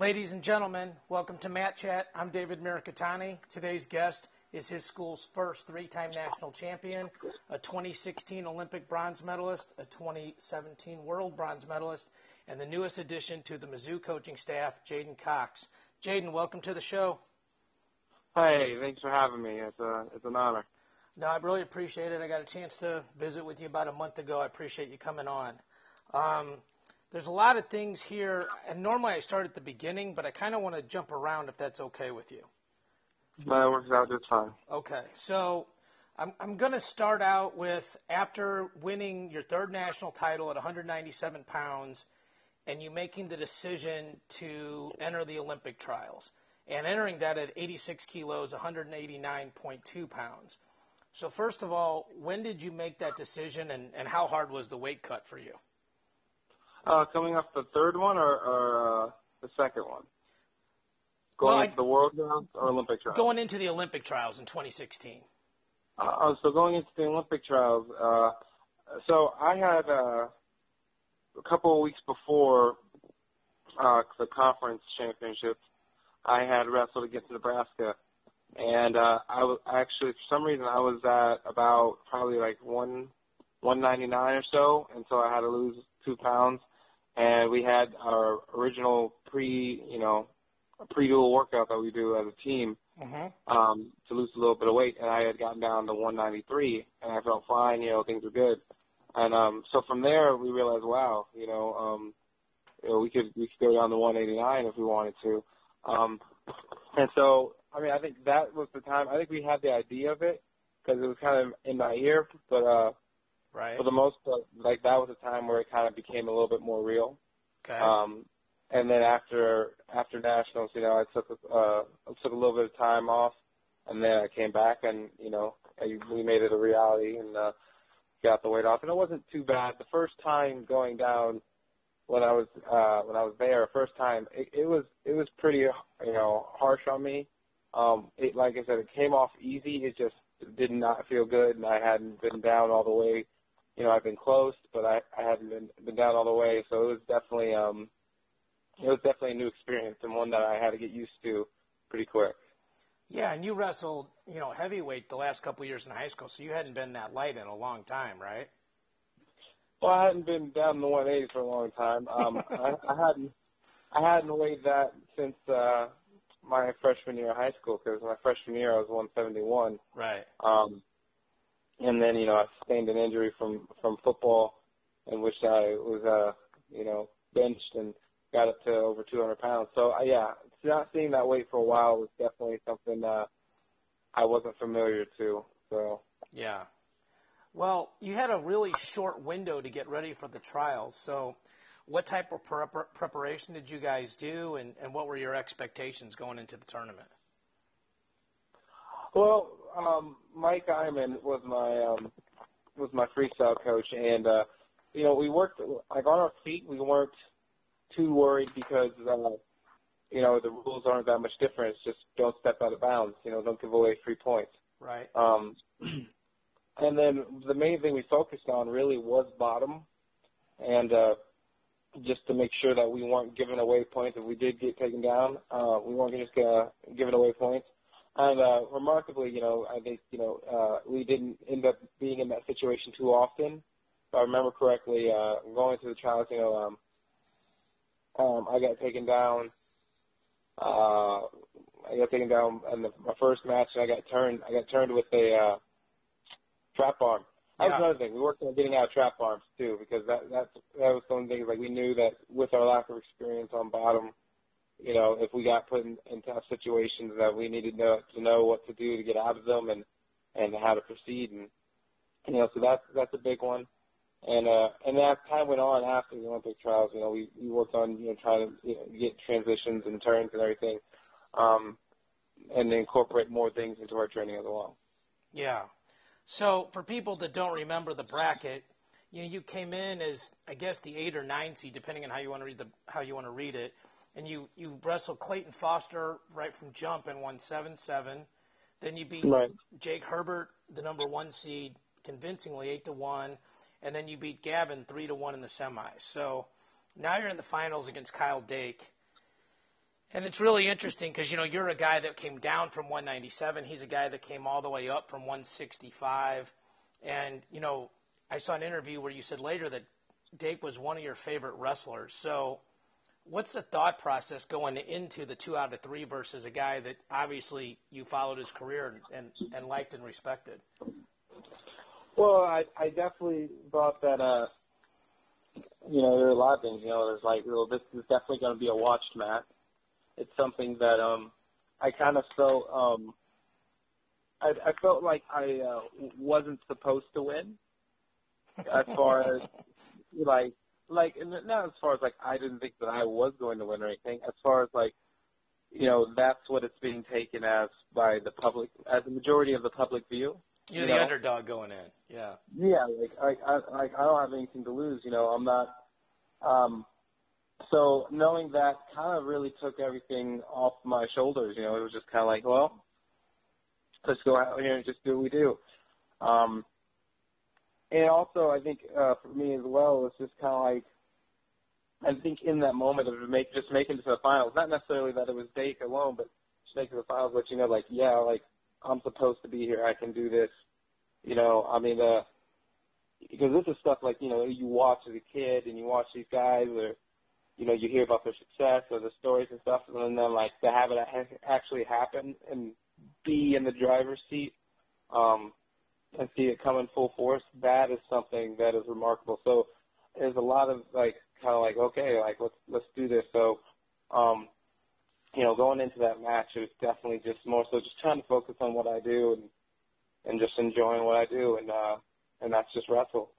Ladies and gentlemen, welcome to Mat Chat. I'm David Mirikitani. Today's guest is his school's first three-time national champion, a 2016 Olympic bronze medalist, a 2017 world bronze medalist, and the newest addition to the Mizzou coaching staff, J'den Cox. J'den, welcome to the show. Hey, thanks for having me. It's a it's an honor. No, I really appreciate it. I got a chance to visit with you about a month ago. I appreciate you coming on. Um, there's a lot of things here, and normally I start at the beginning, but I kind of want to jump around if that's okay with you. That works out just fine. Okay, so I'm, I'm going to start out with after winning your third national title at 197 pounds, and you making the decision to enter the Olympic trials, and entering that at 86 kilos, 189.2 pounds. So first of all, when did you make that decision, and, and how hard was the weight cut for you? Uh, coming off the third one or, or uh, the second one? Going Well, I- into the World Trials or Olympic Trials? Going into the Olympic trials in 2016. Uh, so going into the Olympic Trials, uh, so I had uh, a couple of weeks before uh, the conference championships, I had wrestled against Nebraska, and uh, I was actually for some reason I was at about probably like one one ninety nine or so, and so I had to lose two pounds, and we had our original pre you know pre dual workout that we do as a team Mm-hmm. um, to lose a little bit of weight, and I had gotten down to 193, and I felt fine. You know, things were good, and um, so from there we realized, wow, you know, um, you know, we could we could go down to 189 if we wanted to, um, and so I mean, I think that was the time. I think we had the idea of it because it was kind of in my ear, but uh, Right. for the most part, like that was a time where it kind of became a little bit more real. Okay. Um, and then after after nationals, you know, I took uh, I took a little bit of time off, and then I came back, and you know, I, we made it a reality and uh, got the weight off, and it wasn't too bad. The first time going down when I was uh, when I was there, first time, it, it was it was pretty you know harsh on me. Um, it like I said, it came off easy. It just did not feel good, and I hadn't been down all the way. You know, I've been close, but I, I hadn't been been down all the way, so it was definitely um it was definitely a new experience and one that I had to get used to pretty quick. Yeah, and you wrestled, you know, heavyweight the last couple of years in high school, so you hadn't been that light in a long time, right? Well, I hadn't been down in the 180s for a long time. Um, I, I hadn't I hadn't weighed that since uh, my freshman year of high school because my freshman year I was 171. Right. Um, and then you know I sustained an injury from from football, in which I was uh, you know benched and got up to over 200 pounds. So uh, yeah, not seeing that weight for a while was definitely something uh, I wasn't familiar to. So Yeah. Well, you had a really short window to get ready for the trials. So, what type of prep- preparation did you guys do, and, and what were your expectations going into the tournament? Well, um, Mike Eierman was my um, was my freestyle coach, and uh, you know we worked like on our feet. We weren't too worried because uh, you know the rules aren't that much different. It's just don't step out of bounds. You know, don't give away free points. Right. Um, and then the main thing we focused on really was bottom, and uh, just to make sure that we weren't giving away points. If we did get taken down, uh, we weren't just give it away points. And uh, remarkably, you know, I think you know uh, we didn't end up being in that situation too often. If I remember correctly, uh, going to the trials, you know, um, um, I got taken down. Uh, I got taken down in the, my first match, and I got turned. I got turned with a uh, trap arm. That was another thing. We worked on getting out of trap arms too, because that that's that was some of the things like we knew that with our lack of experience on bottom, you know, if we got put in, in tough situations, that we needed to know, to know what to do to get out of them and and how to proceed, and you know, so that's that's a big one. And uh, and as time went on after the Olympic trials, you know, we we worked on you know trying to you know, get transitions and turns and everything, um, and incorporate more things into our training as well. Yeah. So for people that don't remember the bracket, you know, you came in as I guess the eight or nine seed, depending on how you want to read the how you want to read it, and you you wrestled Clayton Foster right from jump and won seven seven. Then you beat Right. Jake Herbert, the number one seed, convincingly eight to one, and then you beat Gavin three to one in the semis. So now you're in the finals against Kyle Dake. And it's really interesting because you know you're a guy that came down from 197. He's a guy that came all the way up from 165. And you know, I saw an interview where you said later that Dake was one of your favorite wrestlers. So, what's the thought process going into the two out of three versus a guy that obviously you followed his career and and, and liked and respected? Well, I I definitely thought that uh you know there are a lot of things. You know, there's like well, this is definitely going to be a watched match it's something that um I kind of felt um I, I felt like I uh, wasn't supposed to win as far as like like and not as far as like I didn't think that I was going to win or anything as far as like you know that's what it's being taken as by the public as the majority of the public view you're you the underdog going in yeah yeah like I, I like I don't have anything to lose you know I'm not um so knowing that kind of really took everything off my shoulders. You know, it was just kind of like, well, let's go out here and just do what we do. Um, and also, I think uh, for me as well, it's just kind of like I think in that moment of make, just making it to the finals, not necessarily that it was Dake alone, but just making the finals, but you know, like yeah, like I'm supposed to be here, I can do this. You know, I mean, uh, because this is stuff like you know you watch as a kid and you watch these guys or you know, you hear about their success or the stories and stuff, and then like to have it actually happen and be in the driver's seat um, and see it come in full force, that is something that is remarkable. So there's a lot of like kind of like okay, like let's let's do this. So um, you know, going into that match, it was definitely just more so just trying to focus on what I do and and just enjoying what I do, and uh, and that's just wrestle.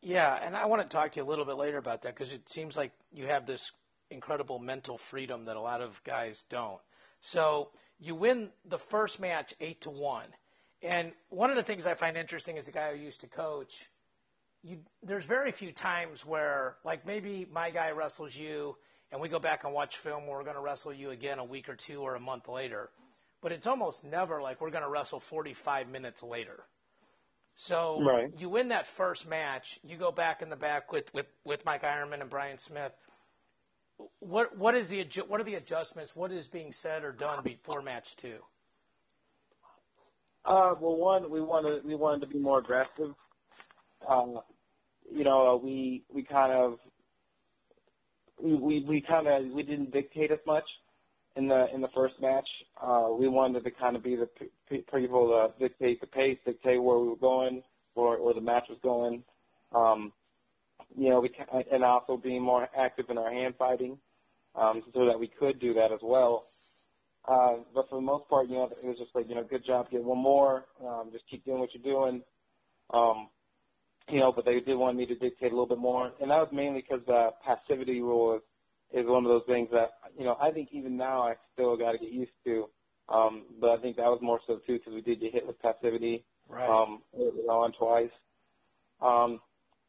Yeah, and I want to talk to you a little bit later about that because it seems like you have this incredible mental freedom that a lot of guys don't. So you win the first match eight to one, and one of the things I find interesting as a guy who used to coach, you there's very few times where like maybe my guy wrestles you and we go back and watch film where we're going to wrestle you again a week or two or a month later, but it's almost never like we're going to wrestle 45 minutes later. So right. you win that first match, you go back in the back with, with, with Mike Eierman and Brian Smith. What what is the what are the adjustments? What is being said or done before match two? Uh, well, one we wanted we wanted to be more aggressive. Uh, you know, we we kind of we we, we kind of we didn't dictate as much in the in the first match. Uh, we wanted to kind of be the p- people to dictate the pace, dictate where we were going, or or the match was going. Um, you know, we and also being more active in our hand fighting, um, so that we could do that as well. Uh, but for the most part, you know, it was just like, you know, good job, get one more, um, just keep doing what you're doing. Um, you know, but they did want me to dictate a little bit more, and that was mainly because the passivity rule is is one of those things that you know I think even now I still got to get used to. Um, but I think that was more so too because we did get hit with passivity right. um, on twice. Um,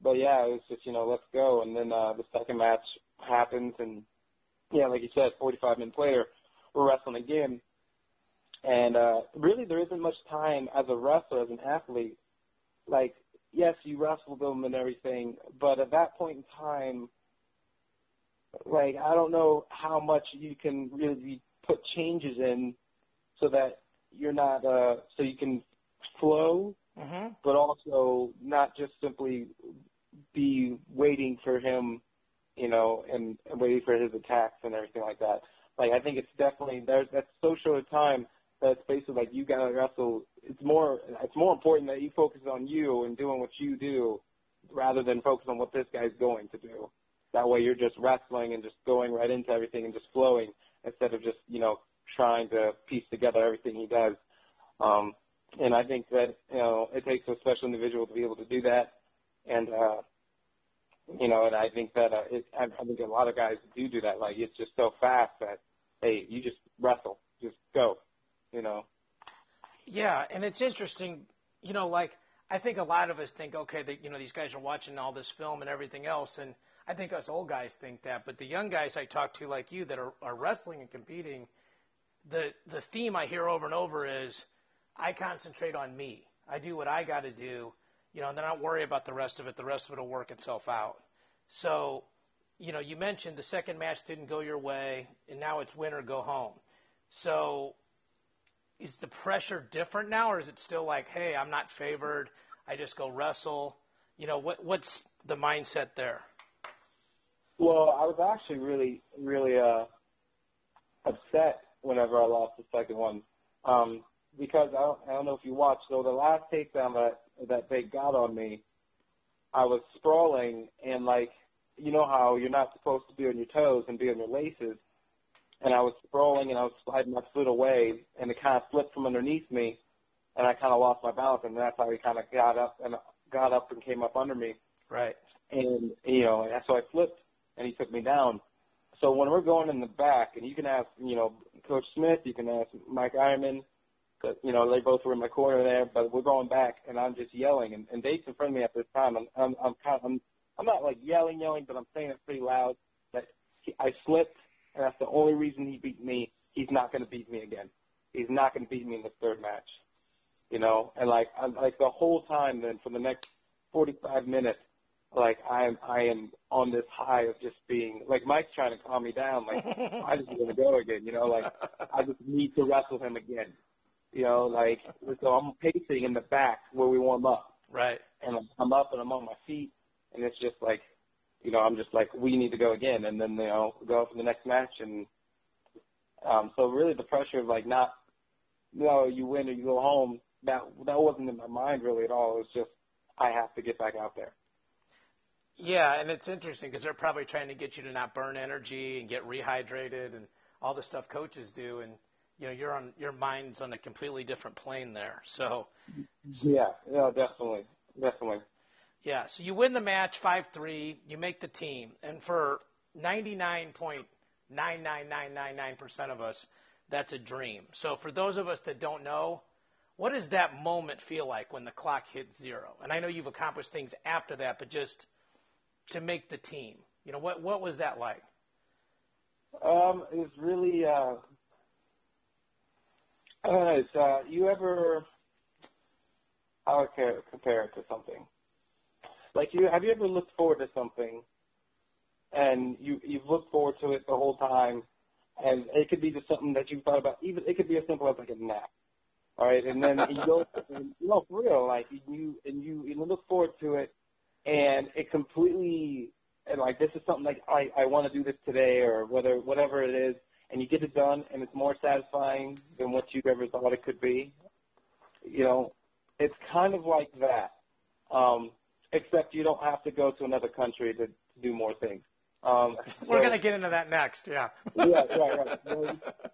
but yeah, it was just you know let's go, and then uh, the second match happens, and yeah, like you said, 45 minutes later, we're wrestling again, and uh, really there isn't much time as a wrestler, as an athlete. Like yes, you wrestle them and everything, but at that point in time, like I don't know how much you can really put changes in so that you're not uh so you can flow mm-hmm. but also not just simply be waiting for him you know and, and waiting for his attacks and everything like that like i think it's definitely there's that's so short a time that basically like you gotta wrestle it's more it's more important that you focus on you and doing what you do rather than focus on what this guy's going to do that way you're just wrestling and just going right into everything and just flowing instead of just, you know, trying to piece together everything he does. Um, and I think that, you know, it takes a special individual to be able to do that. And, uh, you know, and I think that, uh, it, I think a lot of guys do do that. Like, it's just so fast that, hey, you just wrestle, just go, you know. Yeah, and it's interesting, you know, like, I think a lot of us think, okay, that, you know, these guys are watching all this film and everything else, and – I think us old guys think that, but the young guys I talk to, like you, that are, are wrestling and competing, the the theme I hear over and over is, I concentrate on me. I do what I got to do, you know, and then I don't worry about the rest of it. The rest of it will work itself out. So, you know, you mentioned the second match didn't go your way, and now it's win or go home. So, is the pressure different now, or is it still like, hey, I'm not favored, I just go wrestle? You know, what what's the mindset there? Well, I was actually really, really uh, upset whenever I lost the second one, um, because I don't, I don't know if you watched. So the last takedown that that they got on me, I was sprawling and like you know how you're not supposed to be on your toes and be on your laces, and I was sprawling and I was sliding my foot away, and it kind of slipped from underneath me, and I kind of lost my balance, and that's how he kind of got up and got up and came up under me. Right. And you know, and so I flipped, and he took me down. So when we're going in the back, and you can ask, you know, Coach Smith, you can ask Mike Eierman, you know, they both were in my corner there, but we're going back, and I'm just yelling, and, and Dake's in front of me at this time. I'm, I'm, I'm kind of, I'm, I'm not like yelling, yelling, but I'm saying it pretty loud that he, I slipped, and that's the only reason he beat me. He's not going to beat me again. He's not going to beat me in the third match, you know. And like, I'm like the whole time, then for the next 45 minutes, like I am, I am on this high of just being like Mike's trying to calm me down. Like I just want to go again, you know. Like I just need to wrestle him again, you know. Like so, I'm pacing in the back where we warm up, right? And I'm up and I'm on my feet, and it's just like, you know, I'm just like, we need to go again, and then you know, go for the next match, and um, so really the pressure of like not, you know, you win or you go home. That that wasn't in my mind really at all. It was just I have to get back out there. Yeah, and it's interesting because they're probably trying to get you to not burn energy and get rehydrated and all the stuff coaches do, and you know you're on your mind's on a completely different plane there. So yeah, yeah, definitely, definitely. Yeah, so you win the match five three, you make the team, and for ninety nine point nine nine nine nine nine percent of us, that's a dream. So for those of us that don't know, what does that moment feel like when the clock hits zero? And I know you've accomplished things after that, but just to make the team? You know, what what was that like? Um, it was really. Uh, I don't know. It's, uh, you ever? I would compare it to something. Like you, have you ever looked forward to something, and you you've looked forward to it the whole time, and it could be just something that you thought about. Even it could be as simple as like a nap. All right, and then you go, and, you know, for real, like you and you you look forward to it, and it completely and like this is something like I I want to do this today or whether whatever it is, and you get it done, and it's more satisfying than what you ever thought it could be. You know, it's kind of like that, um, except you don't have to go to another country to, to do more things. Um, We're so, gonna get into that next, yeah. yeah, right, right. You know,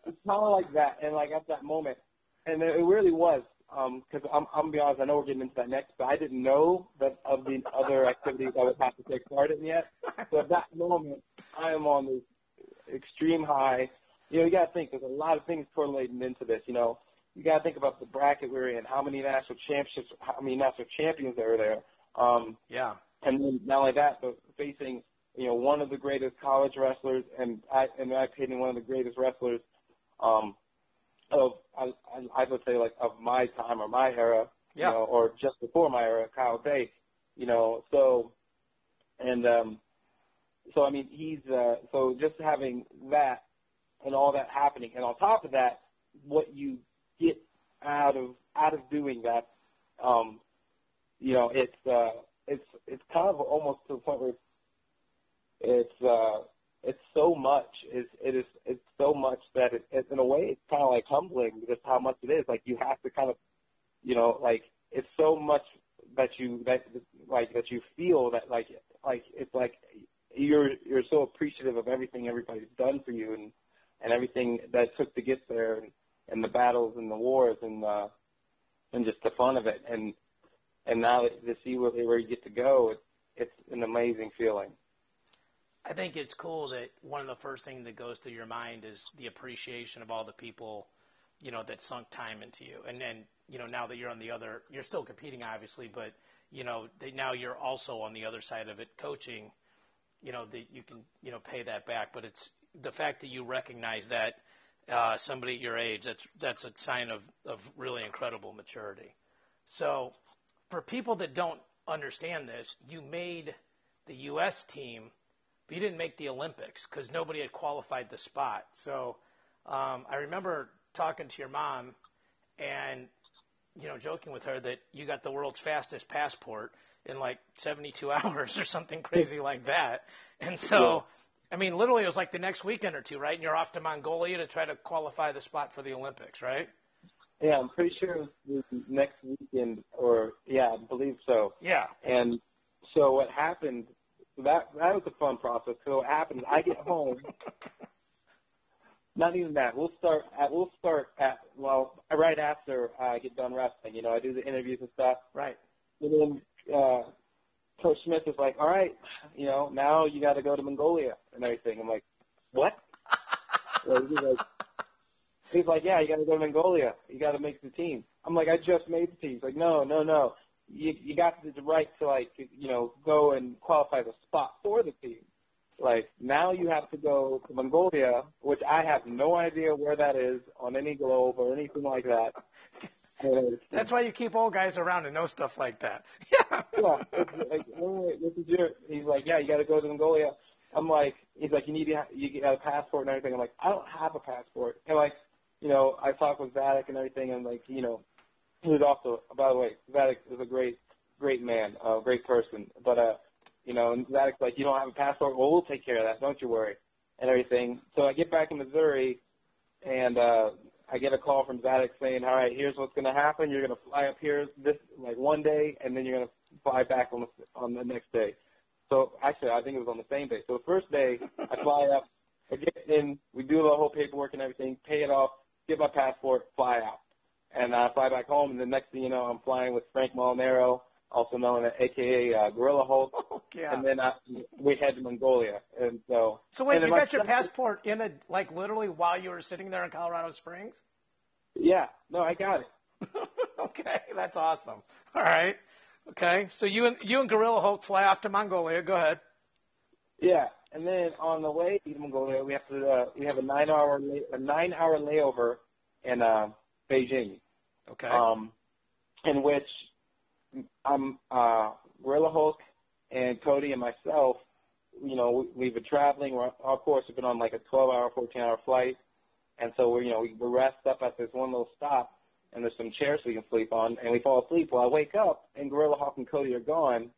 it's kind of like that, and like at that moment, and it really was because um, I'm, I'm gonna be honest, I know we're getting into that next, but I didn't know that of the other activities I would have to take part in yet. So at that moment, I am on this extreme high. You know, you got to think there's a lot of things correlating into this. You know, you got to think about the bracket we're in, how many national championships, how many national champions there are there. Um, yeah. And then not only that, but facing you know one of the greatest college wrestlers, and I, in my opinion, one of the greatest wrestlers um, of I, I would say like of my time or my era, yeah. you know, or just before my era, Kyle Dake, you know. So, and um, so I mean, he's uh, so just having that and all that happening, and on top of that, what you get out of out of doing that, um, you know, it's uh, it's it's kind of almost to the point where it's, it's uh, it's so much. It's, it is it's so much that it, it in a way it's kind of like humbling just how much it is. Like you have to kind of, you know, like it's so much that you that like that you feel that like like it's like you're you're so appreciative of everything everybody's done for you and and everything that took to get there and, and the battles and the wars and uh and just the fun of it and and now to see where where you get to go it's it's an amazing feeling. I think it's cool that one of the first things that goes through your mind is the appreciation of all the people, you know, that sunk time into you. And then, you know, now that you're on the other, you're still competing, obviously, but you know, they, now you're also on the other side of it, coaching. You know, that you can, you know, pay that back. But it's the fact that you recognize that uh, somebody at your age, that's that's a sign of of really incredible maturity. So, for people that don't understand this, you made the U.S. team but you didn't make the Olympics because nobody had qualified the spot. So um, I remember talking to your mom and you know joking with her that you got the world's fastest passport in like 72 hours or something crazy like that. And so. I mean, literally, it was like the next weekend or two, right? And you're off to Mongolia to try to qualify the spot for the Olympics, right? Yeah, I'm pretty sure it was next weekend, or yeah, I believe so. Yeah. And so what happened? That that was a fun process. So what happened? I get home. not even that. We'll start at we'll start at well right after I get done wrestling. You know, I do the interviews and stuff. Right. And then uh, Coach Smith is like, "All right, you know, now you got to go to Mongolia and everything." I'm like, "What?" he's like, he's like, "Yeah, you got to go to Mongolia. You got to make the team." I'm like, "I just made the team." He's like, "No, no, no. You you got the right to like, you know, go and qualify the spot for the team." Like now you have to go to Mongolia, which I have no idea where that is on any globe or anything like that. That's why you keep old guys around and know stuff like that. Yeah. yeah. like, this is your. He's like, yeah, you got to go to Mongolia. I'm like, he's like, you need to, have, you got a passport and everything. I'm like, I don't have a passport. And like, you know, I talked with Vadik and everything, and like, you know, he was also, by the way, Vadik is a great, great man, a uh, great person. But uh, you know, and Vadik's like, you don't have a passport. Well, we'll take care of that. Don't you worry, and everything. So I get back in Missouri, and uh, I get a call from Vadik saying, all right, here's what's going to happen. You're going to fly up here this like one day, and then you're going to fly back on the on the next day. So actually, I think it was on the same day. So the first day, I fly up, I get in, we do the whole paperwork and everything, pay it off, get my passport, fly out, and I fly back home. And the next thing you know, I'm flying with Frank Molinaro, also known as AKA uh, Gorilla Hulk. Oh, yeah. And then I, we head to Mongolia, and so. So wait, you got your passport in a like literally while you were sitting there in Colorado Springs? Yeah. No, I got it. okay, that's awesome. All right. Okay, so you and you and Gorilla Hulk fly off to Mongolia. Go ahead. Yeah, and then on the way to Mongolia, we have to uh, we have a nine hour a nine hour layover in uh, Beijing. Okay. Um, in which I'm uh, Gorilla Hulk and Cody and myself. You know, we, we've been traveling. We're, of course, we've been on like a 12 hour, 14 hour flight, and so we're you know we, we're rest up at this one little stop and there's some chairs we can sleep on, and we fall asleep. Well, I wake up, and Gorilla Hulk and Cody are gone,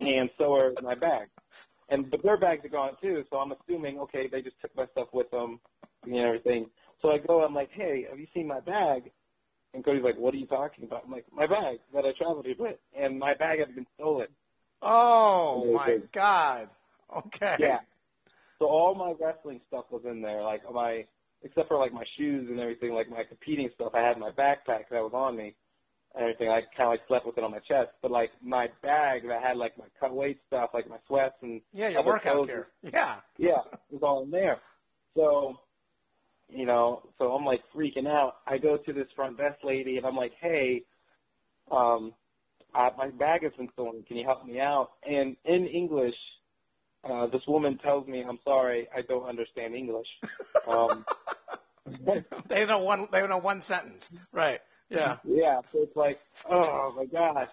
and so are my bags. And but their bags are gone too, so I'm assuming okay, they just took my stuff with them and everything. So I go, I'm like, hey, have you seen my bag? And Cody's like, what are you talking about? I'm like, my bag that I traveled here with, and my bag had been stolen. Oh my god. Okay. Yeah. So all my wrestling stuff was in there, like my except for like my shoes and everything, like my competing stuff, I had my backpack that was on me and everything. I kind of like slept with it on my chest, but like my bag that had like my cut weight stuff, like my sweats and yeah, your workout gear, yeah, yeah, it was all in there. So, you know, so I'm like freaking out. I go to this front desk lady and I'm like, hey, um, I, my bag has been stolen. Can you help me out? And in English, uh, this woman tells me, "I'm sorry, I don't understand English." Um, they know one. They know one sentence, right? Yeah. Yeah. So it's like, oh my gosh,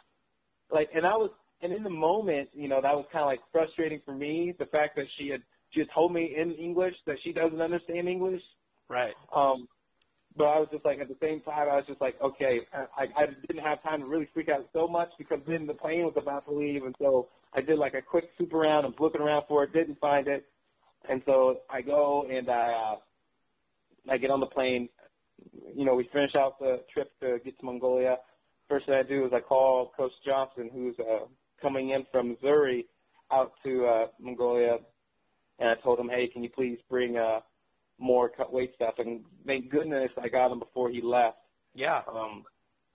like, and I was, and in the moment, you know, that was kind of like frustrating for me. The fact that she had she had told me in English that she doesn't understand English. Right. Um, but I was just like, at the same time, I was just like, okay, I, I didn't have time to really freak out so much because then the plane was about to leave, and so I did like a quick swoop around. I'm looking around for it, didn't find it, and so I go and I uh, I get on the plane. You know, we finish out the trip to get to Mongolia. First thing I do is I call Coach Johnson, who's uh, coming in from Missouri out to uh, Mongolia, and I told him, hey, can you please bring uh, more cut weight stuff? And thank goodness I got him before he left. Yeah. Um,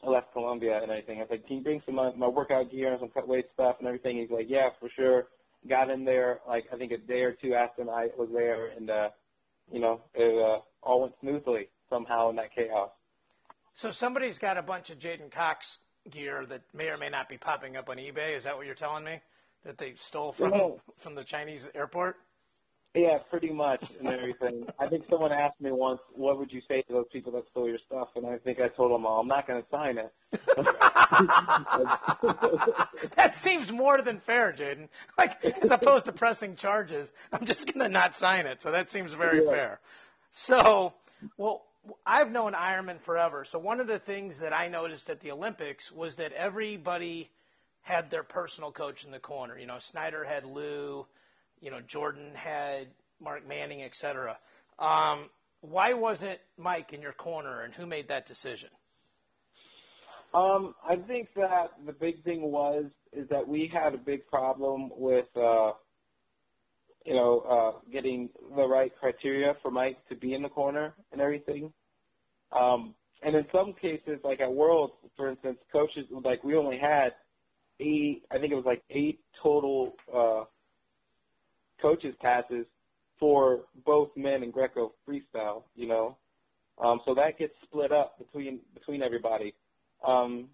I left Columbia and everything. I was like, can you bring some of my, my workout gear and some cut weight stuff and everything? He's like, yeah, for sure. Got in there like I think a day or two after I was there, and uh, you know, it uh, all went smoothly somehow in that chaos. So somebody's got a bunch of J'den Cox gear that may or may not be popping up on eBay. Is that what you're telling me? That they stole from from the Chinese airport? Yeah, pretty much, and everything. I think someone asked me once, "What would you say to those people that stole your stuff?" And I think I told them, "I'm not going to sign it." that seems more than fair, J'den. Like as opposed to pressing charges, I'm just going to not sign it. So that seems very yeah. fair. So, well, I've known Eierman forever. So one of the things that I noticed at the Olympics was that everybody had their personal coach in the corner. You know, Snyder had Lou you know, Jordan had Mark Manning, et cetera. Um, why wasn't Mike in your corner, and who made that decision? Um, I think that the big thing was is that we had a big problem with, uh, you know, uh, getting the right criteria for Mike to be in the corner and everything. Um, and in some cases, like at Worlds, for instance, coaches like we only had eight. I think it was like eight total uh, coaches passes for both men and Greco freestyle, you know. Um, so that gets split up between between everybody. Um,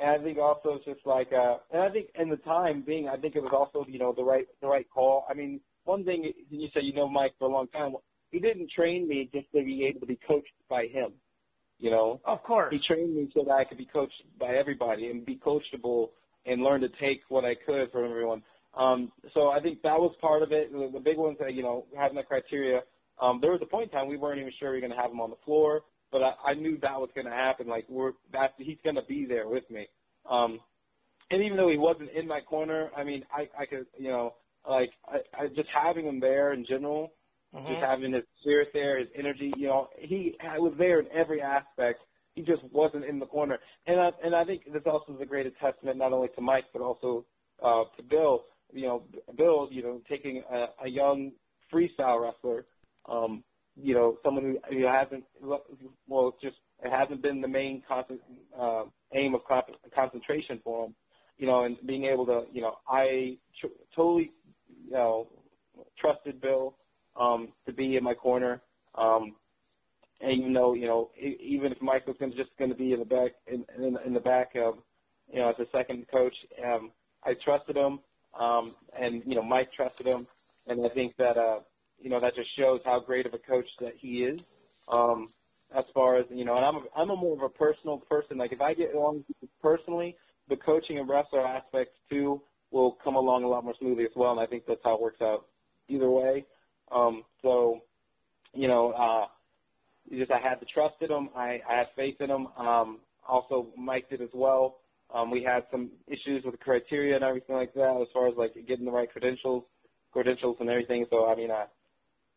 and I think also it's just like, uh, and I think in the time being, I think it was also you know the right the right call. I mean, one thing you said you know Mike for a long time. He didn't train me just to be able to be coached by him. You know, of course. He trained me so that I could be coached by everybody and be coachable and learn to take what I could from everyone. Um, so I think that was part of it. The, the big ones that, you know, having that criteria. Um, there was a point in time we weren't even sure we were going to have him on the floor, but I, I knew that was going to happen. Like we're that he's going to be there with me. Um, and even though he wasn't in my corner, I mean, I, I could, you know, like I, I just having him there in general, mm-hmm. just having his spirit there, his energy, you know, he was there in every aspect. He just wasn't in the corner, and I, and I think this also is a great testament not only to Mike but also uh, to Bill you know, Bill, you know, taking a, a young freestyle wrestler, um, you know, someone who, who hasn't, well, just it hasn't been the main con- uh, aim of con- concentration for him, you know, and being able to, you know, I tr- totally, you know, trusted Bill um, to be in my corner. Um, and even though, you know, even if Mike was gonna, just going to be in the back, in, in, in the back of, you know, as a second coach, um, I trusted him. Um, and, you know, Mike trusted him. And I think that, uh, you know, that just shows how great of a coach that he is. Um, as far as, you know, and I'm, a, I'm a more of a personal person. Like if I get along personally, the coaching and wrestler aspects too will come along a lot more smoothly as well. And I think that's how it works out either way. Um, so, you know, uh, just I had to trust in him. I, I had faith in him. Um, also, Mike did as well. Um, we had some issues with the criteria and everything like that, as far as like getting the right credentials, credentials and everything. So I mean, uh,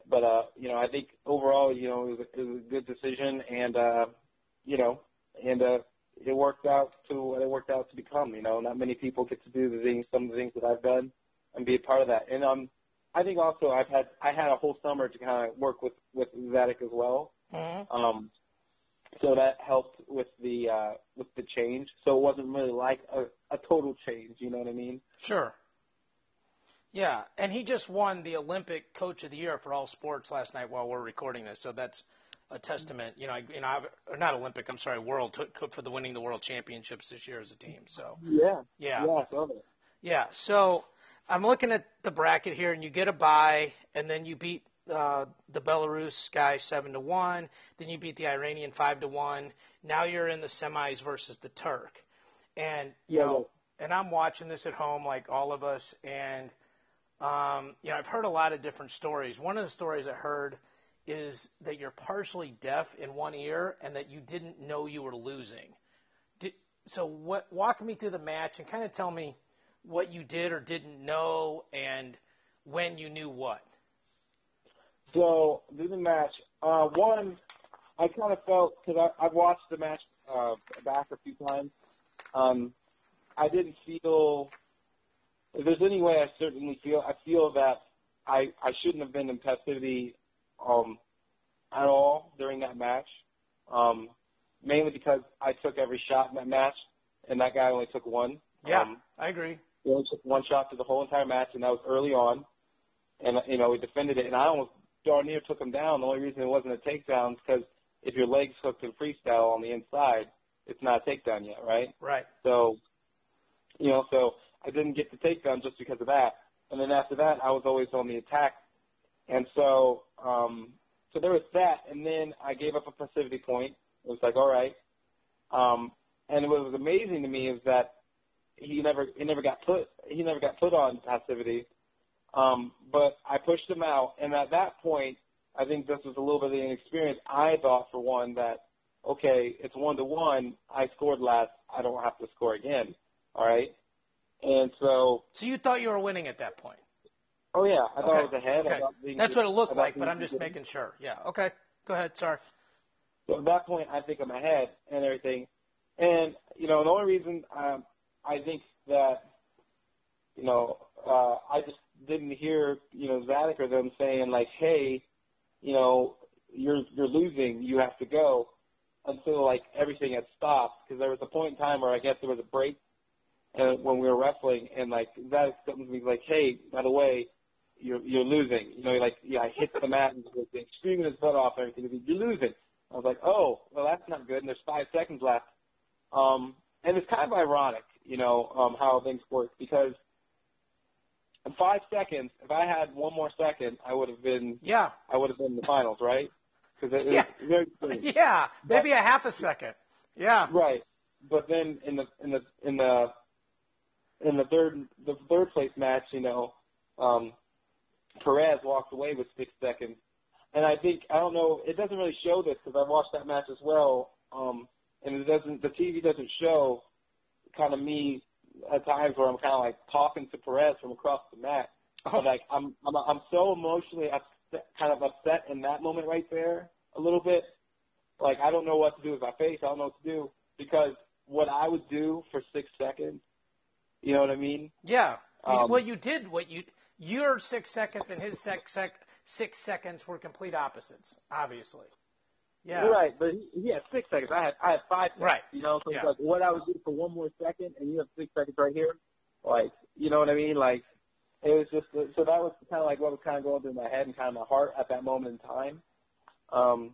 but uh, you know, I think overall, you know, it was, it was a good decision, and uh, you know, and uh, it worked out to what it worked out to become. You know, not many people get to do the things, some of the things that I've done, and be a part of that. And um, I think also I've had I had a whole summer to kind of work with with Zadick as well. Mm-hmm. Um, so that helped with the uh, with the change. So it wasn't really like a, a total change. You know what I mean? Sure. Yeah, and he just won the Olympic Coach of the Year for all sports last night while we're recording this. So that's a testament. You know, I, you know, I've, or not Olympic. I'm sorry, World to, for the winning the World Championships this year as a team. So yeah, yeah, yeah, so yeah. So I'm looking at the bracket here, and you get a bye, and then you beat uh, the Belarus guy seven to one. Then you beat the Iranian five to one. Now you're in the semis versus the Turk, and you yeah, know, yeah. and I'm watching this at home like all of us, and um, you know, I've heard a lot of different stories. One of the stories I heard is that you're partially deaf in one ear and that you didn't know you were losing. Did, so what? Walk me through the match and kind of tell me what you did or didn't know and when you knew what. So do the match. Uh, one, I kind of felt because I've watched the match uh, back a few times. Um, I didn't feel. If there's any way, I certainly feel. I feel that I I shouldn't have been in passivity um, at all during that match. Um, mainly because I took every shot in that match, and that guy only took one. Yeah, um, I agree. He only took one shot through the whole entire match, and that was early on. And you know, we defended it, and I almost darn near took him down. The only reason it wasn't a takedown is because if your leg's hooked in freestyle on the inside, it's not a takedown yet, right? Right. So, you know, so I didn't get the takedown just because of that. And then after that, I was always on the attack And so, um, so there was that, and then I gave up a passivity point. It was like, all right. Um, and what was amazing to me is that he never he never got put he never got put on passivity. Um, but I pushed him out, and at that point, I think this was a little bit of an experience. I thought for one that okay, it's one to one. I scored last. I don't have to score again. All right. And so. So you thought you were winning at that point. Oh yeah, I thought okay. I was ahead. Okay. That's what it looked like, but I'm just making sure. Yeah. Okay. Go ahead. Sorry. So at that point, I think I'm ahead and everything. And you know, the only reason um, I think that you know uh, I just didn't hear you know Zadick or them saying like, hey, you know, you're you're losing, you have to go until like everything had stopped because there was a point in time where I guess there was a break and when we were wrestling and like comes to me like, hey, by the way, you're you're losing. You know, like yeah, I hit the mat and was screaming his butt off and everything. You're losing. I was like, oh, well, that's not good. And there's five seconds left. Um, and it's kind of ironic, you know, um, how things work because in five seconds, if I had one more second, I would have been, yeah, I would have been in the finals, right? Because it, yeah. very yeah, maybe but, a half a second. Yeah. Right. But then in the in the in the in the third the third place match, you know, um, Perez walked away with six seconds, and I think I don't know. It doesn't really show this because I watched that match as well, um, and it doesn't. The TV doesn't show kind of me at times where I'm kind of like talking to Perez from across the mat. Oh. But like I'm I'm I'm so emotionally upset, kind of upset in that moment right there a little bit. Like I don't know what to do with my face. I don't know what to do because what I would do for six seconds, you know what I mean? Yeah. Um, well, you did what you your six seconds and his six, sec, six seconds were complete opposites, obviously. Yeah. Right, but he, he had six seconds. I had I had five seconds. Right. You know, so yeah. it's like what I would do for one more second, and you have six seconds right here. Like, you know what I mean? Like, it was just so that was kind of like what was kind of going through my head and kind of my heart at that moment in time. Um,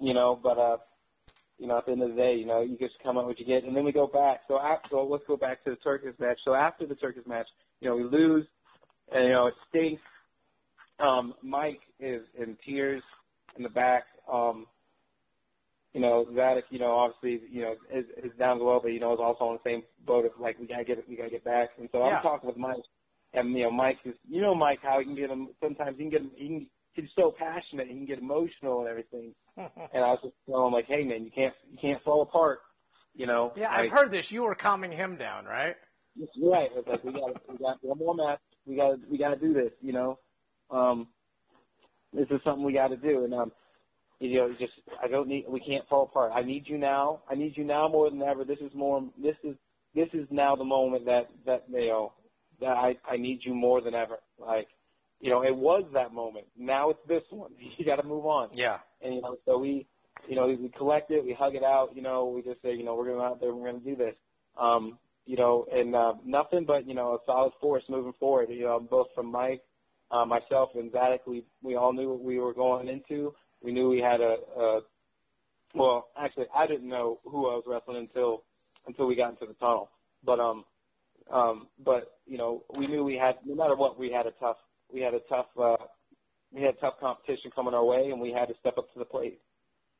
you know, but uh, you know, at the end of the day, you know, you just come up what you get, and then we go back. So after, so let's go back to the Turkish match. So after the Turkish match, you know, we lose, and you know, it stinks. Um, Mike is in tears in the back. Um, you know, Zadick, you know, obviously, you know, is, is down as well, but you know, is also on the same boat of like we gotta get we gotta get back. And so yeah. I'm talking with Mike, and you know, Mike is, you know, Mike, how he can get him. Sometimes he can get him. He can, he's so passionate, he can get emotional and everything. and I was just telling him like, hey man, you can't, you can't fall apart. You know. Yeah, like, I've heard this. You were calming him down, right? Right. It's like we got, we got one more match. We got, we got to do this. You know. Um, this is something we got to do, and um you know, just I don't need. We can't fall apart. I need you now. I need you now more than ever. This is more. This is this is now the moment that that you know that I I need you more than ever. Like, you know, it was that moment. Now it's this one. You got to move on. Yeah. And you know, so we, you know, we collect it. We hug it out. You know, we just say, you know, we're going out there. We're going to do this. Um, you know, and uh, nothing but you know a solid force moving forward. You know, both from Mike, uh, myself, and Zadick, we we all knew what we were going into we knew we had a, a well, actually, I didn't know who I was wrestling until until we got into the tunnel. But um, um, but you know, we knew we had no matter what, we had a tough we had a tough uh, we had tough competition coming our way, and we had to step up to the plate,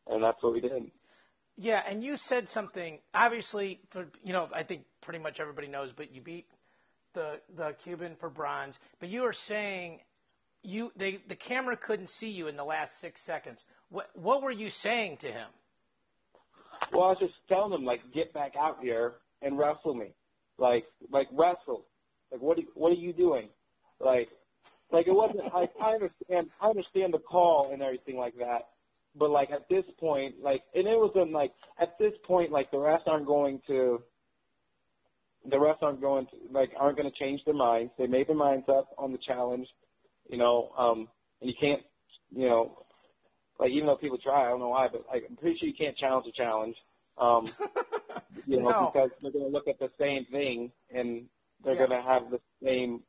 and that's what we did. Yeah, and you said something. Obviously, for you know, I think pretty much everybody knows, but you beat the the Cuban for bronze. But you were saying you they the camera couldn't see you in the last six seconds. What what were you saying to him? Well, I was just telling him like, get back out here and wrestle me, like like wrestle. Like what are, what are you doing? Like like it wasn't. I, I understand. I understand the call and everything like that. But like at this point, like and it was in like at this point, like the refs aren't going to. The refs aren't going to like aren't going to change their minds. They made their minds up on the challenge you know, um, and you can't, you know, like even though people try, I don't know why, but like I'm pretty sure you can't challenge a challenge. Um, you know, no. because they're going to look at the same thing and they're Yeah. going to have the same,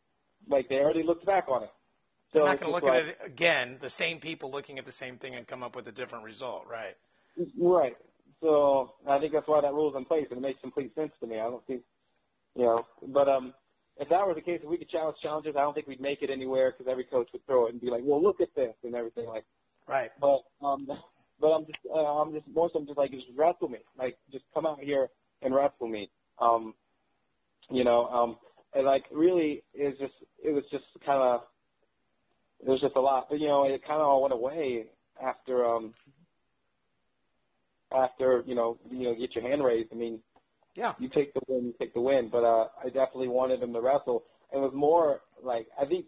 like they already looked back on it. So They're not going to look like, at it again. The same people looking at the same thing and come up with a different result, right? Right. So I think that's why that rule's in place, and it makes complete sense to me. I don't think, you know, but um, if that were the case, if we could challenge challengers, I don't think we'd make it anywhere because every coach would throw it and be like, "Well, look at this" and everything like. Right. But um, but I'm just uh, I'm just more so I'm just like just wrestle me, like just come out here and wrestle me. Um, you know, um, and like really, it was just it was just kind of it was just a lot, but you know, it kind of all went away after um after you know you know get your hand raised. I mean, yeah, you take the win, you take the win. But uh, I definitely wanted him to wrestle. It was more like I think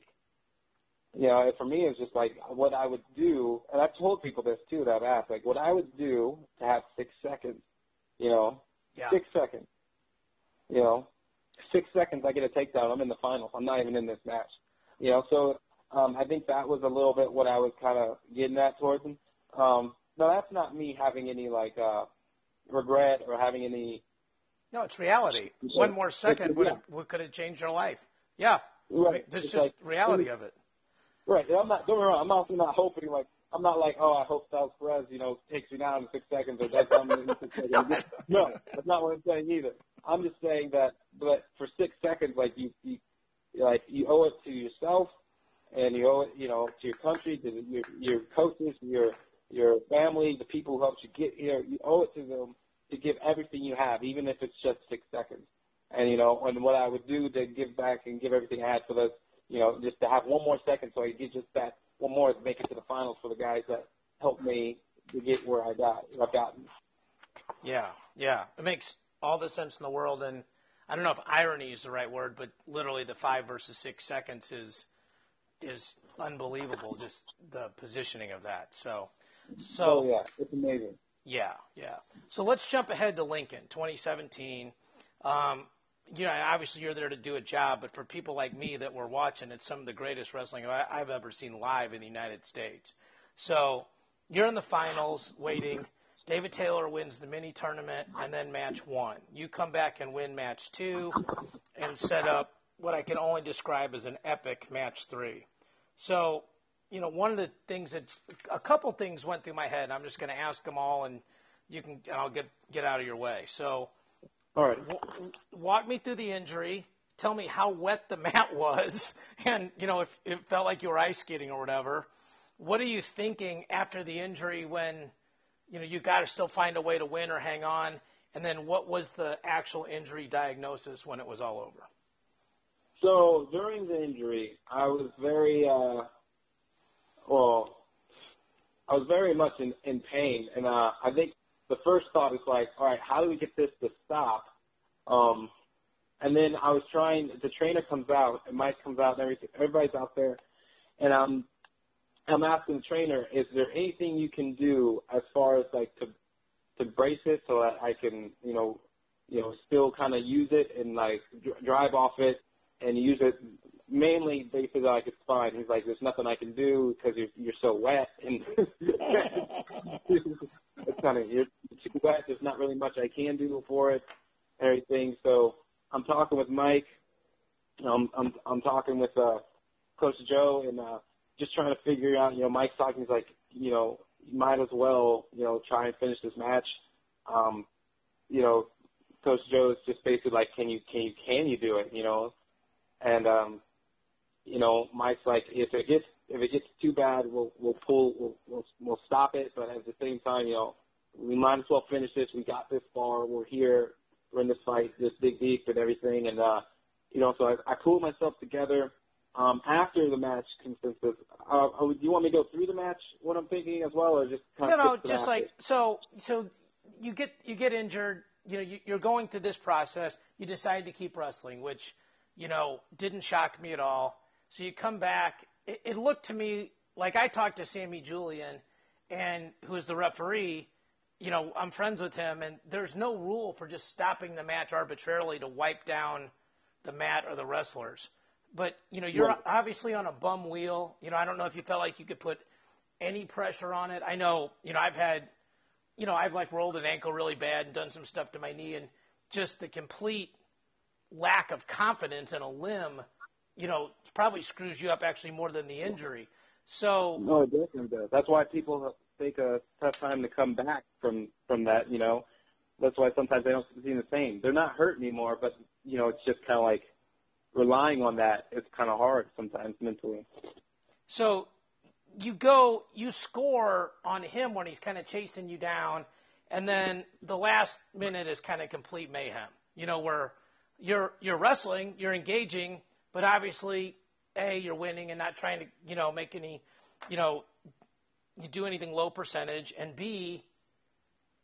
you know, for me, it's just like what I would do, and I've told people this too that I've asked, like what I would do to have six seconds, you know, yeah. six seconds, you know, six seconds, I get a takedown, I'm in the finals. I'm not even in this match, you know. So um, I think that was a little bit what I was kind of getting at towards him. Um, no, that's not me having any like uh, regret or having any. No, it's reality. One more second would have, could have changed your life. Yeah, right. I mean, this is just like, reality of it. Right. I'm not. Don't get me wrong. I'm also not hoping like I'm not like, oh, I hope Salas Perez, you know, takes me down in six seconds or does something in six seconds. No, that's not what I'm saying either. I'm just saying that, but for six seconds, like you, you, like you owe it to yourself, and you owe it, you know, to your country, to your your coaches, your your family, the people who helped you get here. You owe it to them to give everything you have, even if it's just six seconds. And you know, and what I would do to give back and give everything I had for those you know, just to have one more second so I get just that one more to make it to the finals for the guys that helped me to get where I got, I've gotten. Yeah, yeah, it makes all the sense in the world, and I don't know if irony is the right word, but literally the five versus six seconds is is unbelievable. Just the positioning of that. So, so oh yeah, it's amazing. Yeah, yeah. So let's jump ahead to Lincoln, 2017. Um, you know, obviously you're there to do a job, but for people like me that were watching, it's some of the greatest wrestling I've ever seen live in the United States. So you're in the finals waiting. David Taylor wins the mini tournament and then match one. You come back and win match two and set up what I can only describe as an epic match three. So, you know, one of the things that a couple things went through my head. I'm just going to ask them all, and you can and I'll get get out of your way. So, all right. Walk me through the injury. Tell me how wet the mat was, and you know if it felt like you were ice skating or whatever. What are you thinking after the injury when you know you got to still find a way to win or hang on? And then what was the actual injury diagnosis when it was all over? So during the injury, I was very uh, well. I was very much in, in pain, and uh, I think the first thought is like, all right, how do we get this to stop? Um, and then I was trying. The trainer comes out, and Mike comes out, and everything. Everybody's out there, and I'm I'm asking the trainer, is there anything you can do as far as like to to brace it so that I can, you know, you know, still kind of use it and like drive off it and use it mainly basically like it's fine. He's like, there's nothing I can do because you're you're so wet and it's kind of you're too wet. There's not really much I can do for it, everything. So I'm talking with Mike. Um, I'm I'm talking with uh, Coach Joe and uh, just trying to figure out. You know, Mike's talking. He's like, you know, you might as well, you know, try and finish this match. Um, you know, Coach Joe is just basically like, can you can you can you do it? You know, and um, you know, Mike's like, if it gets if it gets too bad, we'll we'll pull we'll we'll, we'll stop it. But at the same time, you know, we might as well finish this. We got this far. We're here. We're in this fight, this big deep and everything. And uh, you know, so I, I pulled myself together. Um, after the match consensus, uh, uh, do you want me to go through the match? What I'm thinking as well, or just kind no, of no, just like so. So you get you get injured. You know, you, you're going through this process. You decide to keep wrestling, which you know didn't shock me at all. So you come back. It, it looked to me like I talked to Sammy Julian, and who's the referee. You know, I'm friends with him, and there's no rule for just stopping the match arbitrarily to wipe down the mat or the wrestlers. But you know, you're right. obviously on a bum wheel. You know, I don't know if you felt like you could put any pressure on it. I know, you know, I've had, you know, I've like rolled an ankle really bad and done some stuff to my knee, and just the complete lack of confidence in a limb you know, probably screws you up actually more than the injury. So no, it definitely does. That's why people take a tough time to come back from from that. You know, that's why sometimes they don't seem the same. They're not hurt anymore, but you know, it's just kind of like relying on that, it's kind of hard sometimes mentally. So you go, you score on him when he's kind of chasing you down, and then the last minute is kind of complete mayhem. You know, where you're you're wrestling, you're engaging, but obviously, a you're winning and not trying to you know make any, you know, you do anything low percentage, and b,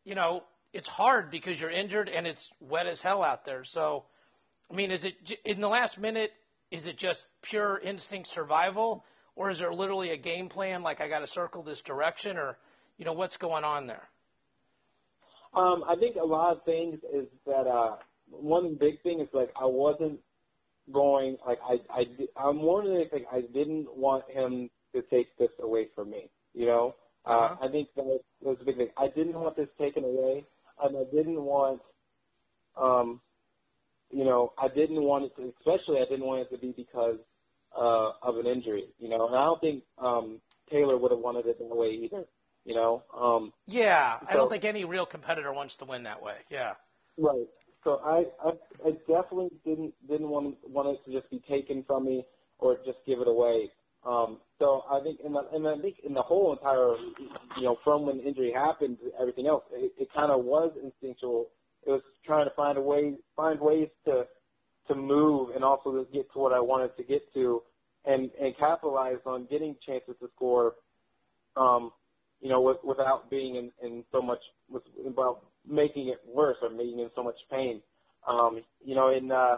you know, it's hard because you're injured and it's wet as hell out there. So, I mean, is it in the last minute? Is it just pure instinct survival, or is there literally a game plan? Like I got to circle this direction, or you know what's going on there? Um, I think a lot of things is that uh, one big thing is like I wasn't going like I I I'm more than anything I didn't want him to take this away from me. You know, uh, uh-huh. uh, I think that was, that was a big thing. I didn't want this taken away, and I didn't want, um, you know, I didn't want it to, especially I didn't want it to be because uh, of an injury. You know, and I don't think um, Taylor would have wanted it in that way either. You know. Um, yeah, so, I don't think any real competitor wants to win that way. Yeah. Right. So I, I, I definitely didn't didn't want want it to just be taken from me or just give it away. Um, so I think in the and I think in the whole entire you know from when the injury happened to everything else, it, it kind of was instinctual. It was trying to find a way find ways to to move and also to get to what I wanted to get to and and capitalize on getting chances to score. Um, you know, with, without being in, in so much, with, about making it worse or being in so much pain. Um, you know, in, uh,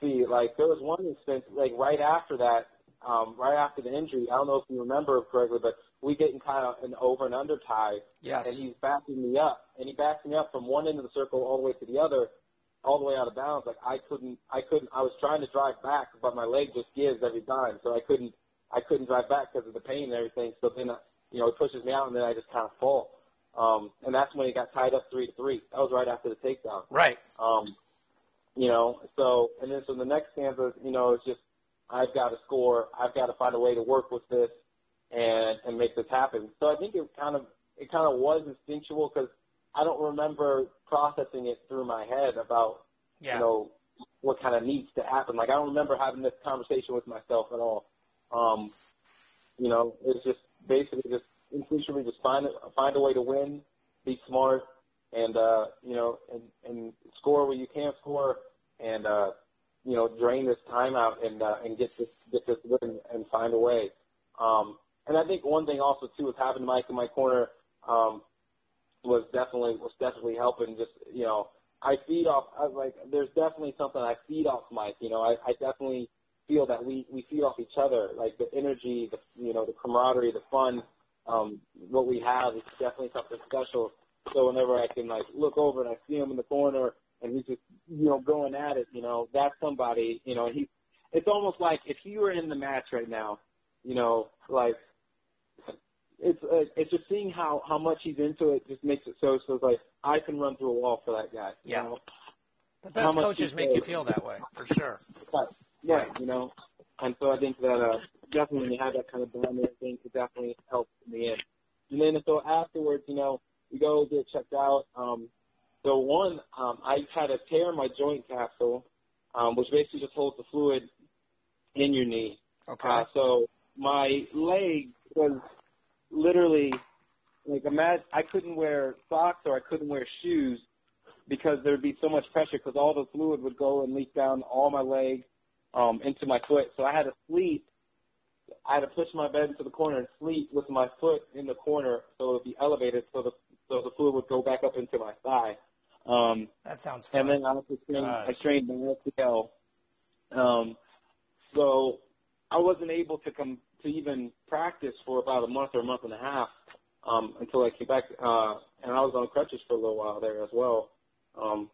see, like there was one instance, like right after that, um, right after the injury, I don't know if you remember correctly, but we get in kind of an over and under tie. Yes. And he's backing me up, and he backs me up from one end of the circle all the way to the other, all the way out of bounds. Like I couldn't, I couldn't, I was trying to drive back, but my leg just gives every time, so I couldn't, I couldn't drive back because of the pain and everything. So then, you know, it pushes me out, and then I just kind of fall. Um, and that's when he got tied up three to three. That was right after the takedown. Right. Um, you know, so and then so the next stanza, you know, is just I've got to score. I've got to find a way to work with this and and make this happen. So I think it kind of it kind of was instinctual because I don't remember processing it through my head about yeah. you know what kind of needs to happen. Like I don't remember having this conversation with myself at all. Um, you know, it's just basically just instinctually just find find a way to win, be smart, and uh, you know, and, and score where you can't score, and uh, you know, drain this time out and uh, and get this get this win and find a way. Um, and I think one thing also too is having Mike in my corner um, was definitely was definitely helping. Just you know, I feed off. I like there's definitely something I feed off Mike. You know, I, I definitely feel that we we feed off each other. Like the energy, the you know, the camaraderie, the fun um, what we have is definitely something special. So whenever I can like look over and I see him in the corner and he's just you know going at it, you know that's somebody. You know he. It's almost like if he were in the match right now, you know, like it's uh, it's just seeing how how much he's into it just makes it so so it's like I can run through a wall for that guy. Yeah. Know? The best coaches make you feel that way for sure. But, yeah, you know, and so I think that uh, definitely when you have that kind of bond and everything, it definitely helps in the end. And then so afterwards, you know, we go get checked out. Um, so one, um, I had a tear in my joint capsule, um, which basically just holds the fluid in your knee. Okay. Uh, so my leg was literally like imagine I couldn't wear socks or I couldn't wear shoes because there'd be so much pressure because all the fluid would go and leak down all my leg um, into my foot. So I had to sleep. I had to push my bed into the corner and sleep with my foot in the corner so it would be elevated so the so the fluid would go back up into my thigh. Um, that sounds fun. And then I also trained, I trained my LCL. Um, so I wasn't able to come to even practice for about a month or a month and a half um, until I came back. Uh, and I was on crutches for a little while there as well. Um,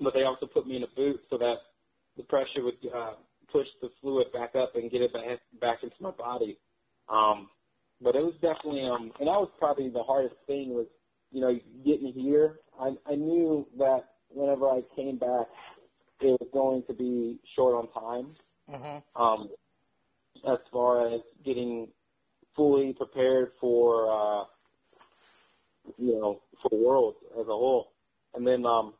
but they also put me in a boot so that the pressure would uh, push the fluid back up and get it back, back into my body. Um, but it was definitely, um, and that was probably the hardest thing was, you know, getting here. I, I knew that whenever I came back, it was going to be short on time. Mm-hmm. Um, as far as getting fully prepared for, uh, you know, for the world as a whole. And then, um,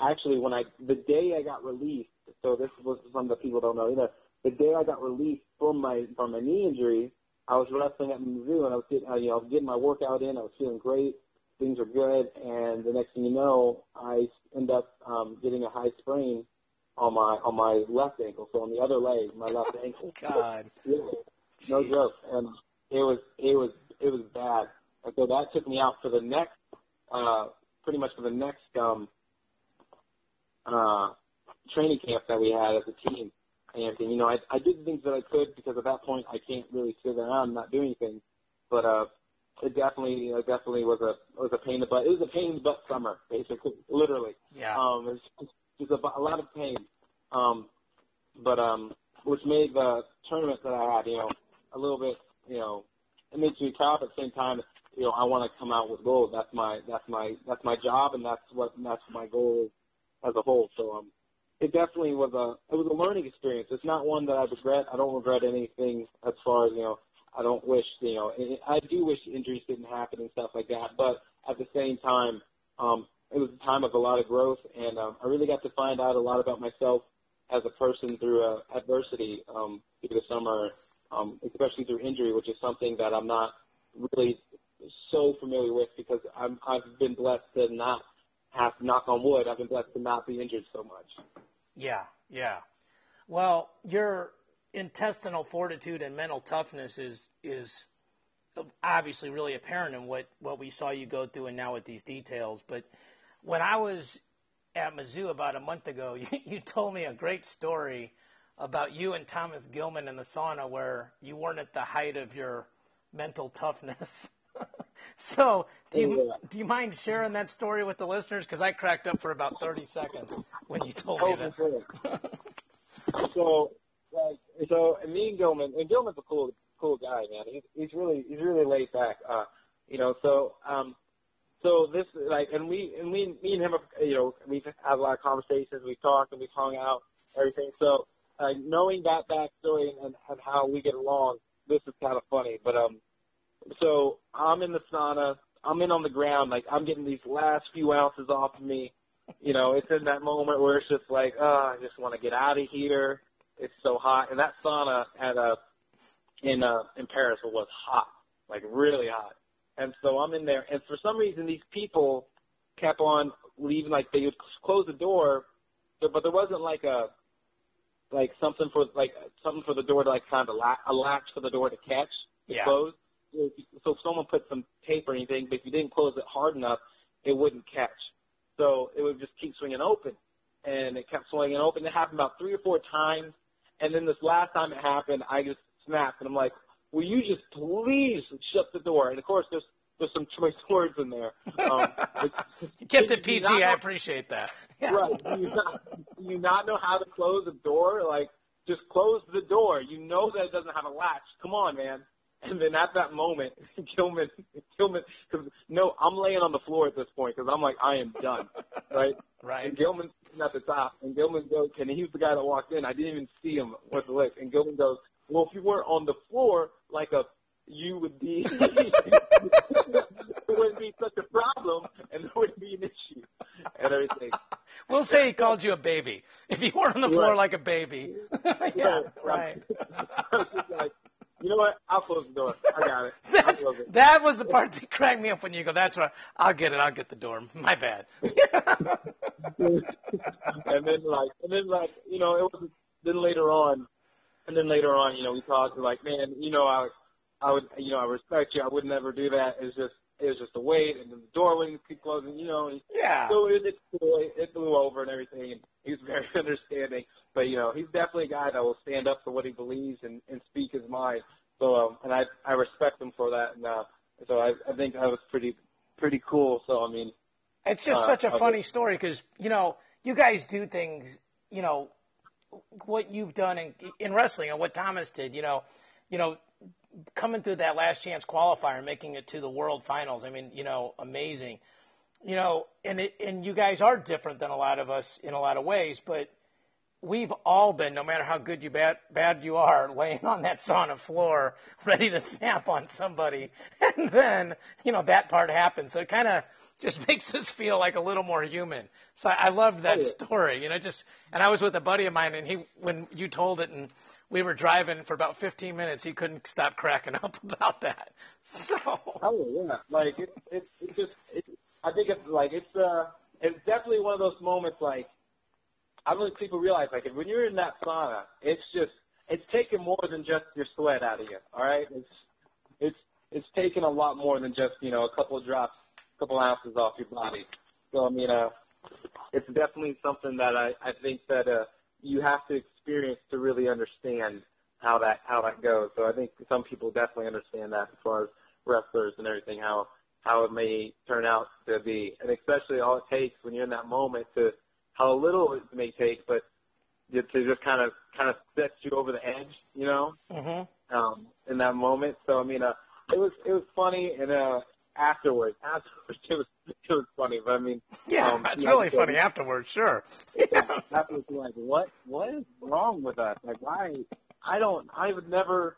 actually when I the day I got released. So this was something that people don't know either. The day I got released from my from my knee injury, I was wrestling at Mizzou and I was getting uh, you know getting my workout in. I was feeling great. Things are good, and the next thing you know, I end up um, getting a high sprain on my on my left ankle. So on the other leg, my left ankle. God. Yeah, no joke. And it was it was it was bad. And so that took me out for the next uh pretty much for the next um uh training camp that we had as a team. And you know, I I did the things that I could because at that point I can't really sit around and not do anything. But uh it definitely it definitely was a was a pain in the butt. It was a pain in the butt summer, basically, literally. Yeah. Um, just a, a lot of pain. Um, but um, which made the tournament that I had, you know, a little bit, you know, it makes me proud. At the same time, you know, I want to come out with gold. That's my that's my that's my job, and that's what that's my goal as a whole. So um, it definitely was a it was a learning experience. It's not one that I regret. I don't regret anything as far as you know. I don't wish you know. I do wish injuries didn't happen and stuff like that. But at the same time, um, it was a time of a lot of growth, and um, I really got to find out a lot about myself as a person through uh, adversity um, through the summer, um, especially through injury, which is something that I'm not really so familiar with because I'm, I've been blessed to not have knock on wood. I've been blessed to not be injured so much. Yeah, yeah. Well, your intestinal fortitude and mental toughness is is obviously really apparent in what what we saw you go through and now with these details. But when I was at Mizzou about a month ago, you, you told me a great story about you and Thomas Gilman in the sauna where you weren't at the height of your mental toughness. so, do you do you mind sharing that story with the listeners? Because I cracked up for about 30 seconds when you told me that. so, like, so and me and Gilman, and Gilman's a cool, cool guy, man. He's he's really he's really laid back. Uh, you know, so um, so this like, and we and we me and him, you know, we've had a lot of conversations. We've talked and we've hung out, everything. So uh, knowing that backstory and, and how we get along, this is kind of funny. But um, so I'm in the sauna. I'm in on the ground. Like I'm getting these last few ounces off of me. You know, it's in that moment where it's just like, oh, I just want to get out of here. It's so hot, and that sauna at uh in uh in Paris was hot, like really hot. And so I'm in there, and for some reason these people kept on leaving. Like they would close the door, but there wasn't like a like something for like something for the door to like kind of la- a latch for the door to catch to yeah. close. So if someone put some tape or anything, but if you didn't close it hard enough, it wouldn't catch. So it would just keep swinging open, and it kept swinging open. It happened about three or four times, and then this last time it happened, I just snapped, and I'm like, "Will you just please shut the door?" And of course, there's there's some choice words in there. Um, you kept it PG. I appreciate that. Yeah. Right? Do you, not, do you not know how to close a door? Like, just close the door. You know that it doesn't have a latch. Come on, man. And then at that moment, Gilman, Gilman, because no, I'm laying on the floor at this point because I'm like, I am done, right? Right. And Gilman's at the top, and Gilman goes, and he's the guy that walked in. I didn't even see him with the lick, and Gilman goes, well, if you weren't on the floor like a you would be it wouldn't be such a problem and there wouldn't be an issue and everything. We'll say he called you a baby. If you weren't on the floor right. like a baby. yeah, right. right. you know what? I'll close the door. I got it. it. That was the part that cracked me up when you go, that's right. I'll get it. I'll get the door. My bad. and then like, and then like, you know, it was, then later on, and then later on, you know, we talked like, man, you know, I, I would, you know, I respect you. I would never do that. It's just, it was just a wait, and then the door wouldn't keep closing. You know, yeah. So it, it, it blew over and everything, and he was very understanding. But you know, he's definitely a guy that will stand up for what he believes and, and speak his mind. So, um, and I, I respect him for that. And uh, so I, I think that was pretty, pretty cool. So I mean, it's just uh, such a funny story because you know, you guys do things, you know, what you've done in, in wrestling and what Thomas did. You know, you know, coming through that last chance qualifier and making it to the world finals. I mean, you know, amazing. You know, and it, and you guys are different than a lot of us in a lot of ways, but we've all been, no matter how good you bad, bad you are, laying on that sauna floor, ready to snap on somebody, and then you know that part happens. So it kind of just makes us feel like a little more human. So I, I loved that Oh, yeah. story. You know, just and I was with a buddy of mine, and he when you told it, and we were driving for about 15 minutes, he couldn't stop cracking up about that. So Oh yeah, like it, it, it just, it, I think it's like it's, uh, it's definitely one of those moments. Like I don't think people realize, like when you're in that sauna, it's just, it's taking more than just your sweat out of you. All right, it's, it's, it's taking a lot more than just you know a couple of drops, couple ounces off your body. So I mean, uh, it's definitely something that I, I think that uh, you have to experience to really understand how that how that goes. So I think some people definitely understand that as far as wrestlers and everything, how how it may turn out to be, and especially all it takes when you're in that moment to how little it may take, but to just kind of kind of set you over the edge, you know, hmm um, in that moment. So I mean, uh, it was it was funny, and uh, afterwards, afterwards it was it was funny. But I mean, yeah, Um, it's really so- funny afterwards. Sure. afterwards you're like, what what is wrong with us? Like, why? I don't. I would never.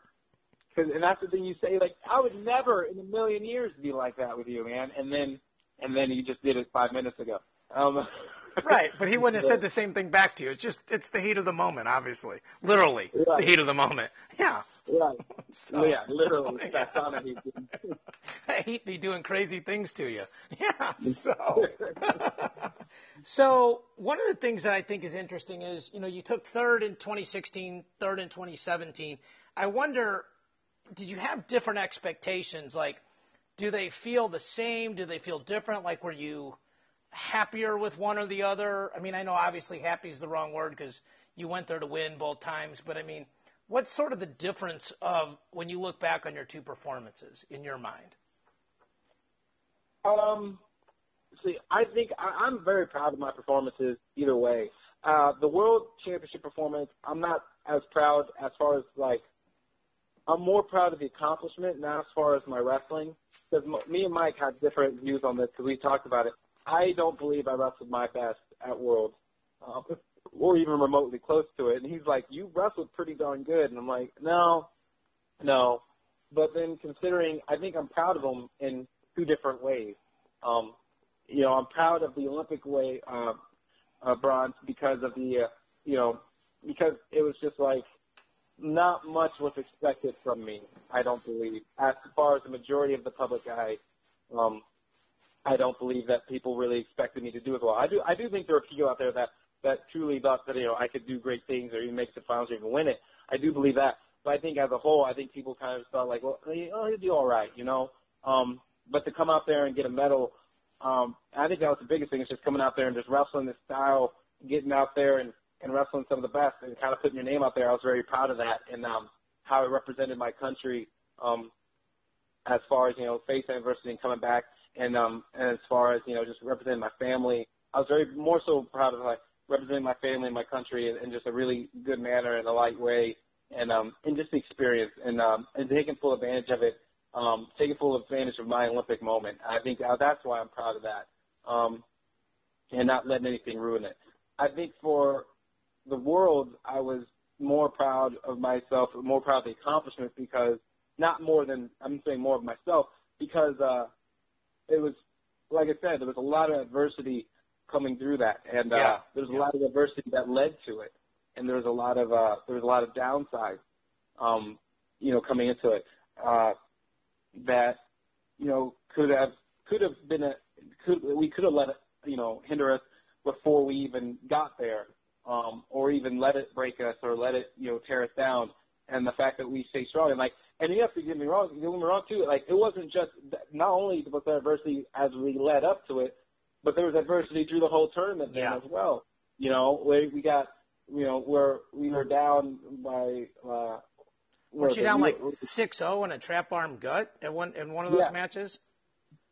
Cause, and that's the thing you say. Like, I would never in a million years be like that with you, man. And then, and then you just did it five minutes ago. Um, Right, but he wouldn't have said the same thing back to you. It's just it's the heat of the moment, obviously, literally the heat of the moment. Yeah. Right. So, yeah, literally. Yeah. That's on it. he'd be doing crazy things to you. Yeah. So. so one of the things that I think is interesting is, you know, you took third in 2016, third in 2017. I wonder, did you have different expectations? Like, do they feel the same? Do they feel different? Like, were you happier with one or the other? I mean, I know obviously happy is the wrong word because you went there to win both times, but I mean, what's sort of the difference of when you look back on your two performances in your mind? Um, see, I think I, I'm very proud of my performances either way. Uh, the world championship performance, I'm not as proud as far as like, I'm more proud of the accomplishment, not as far as my wrestling. Because m- me and Mike had different views on this because we talked about it. I don't believe I wrestled my best at World, uh, or even remotely close to it. And he's like, "You wrestled pretty darn good," and I'm like, "No, no." But then considering, I think I'm proud of him in two different ways. Um, you know, I'm proud of the Olympic way uh, uh, bronze because of the, uh, you know, because it was just like not much was expected from me. I don't believe, as far as the majority of the public eye, um, I don't believe that people really expected me to do as well. I do, I do think there are people out there that that truly thought that you know I could do great things or even make the finals or even win it. I do believe that, but I think as a whole, I think people kind of thought like, well, oh, he'll do all right, you know. Um, but to come out there and get a medal, um, I think that was the biggest thing. Is just coming out there and just wrestling this style, getting out there and and wrestling some of the best and kind of putting your name out there. I was very proud of that and um, how it represented my country um, as far as you know facing adversity and coming back, and um, and as far as you know just representing my family. I was very more so proud of like representing my family and my country in, in just a really good manner and a light way, and um, and just the experience and um, and taking full advantage of it, um, taking full advantage of my Olympic moment. I think uh, that's why I'm proud of that, um, and not letting anything ruin it. I think for the world, I was more proud of myself, more proud of the accomplishment because not more than I'm saying more of myself because uh, it was like I said, there was a lot of adversity coming through that, and uh, Yeah. there was Yeah. a lot of adversity that led to it, and there was a lot of uh, there was a lot of downsides, um, you know, coming into it uh, that you know could have could have been a could we could have let it you know hinder us before we even got there, um, or even let it break us or let it you know tear us down. And the fact that we stay strong and like, and you have to get me wrong, get me wrong too. Like, it wasn't just not only was there adversity as we led up to it, but there was adversity through the whole tournament then Yeah. as well. You know, we we got you know where we were down by. uh Weren't you down like it? 6-0 in a trap arm gut at one in one of those Yeah. matches?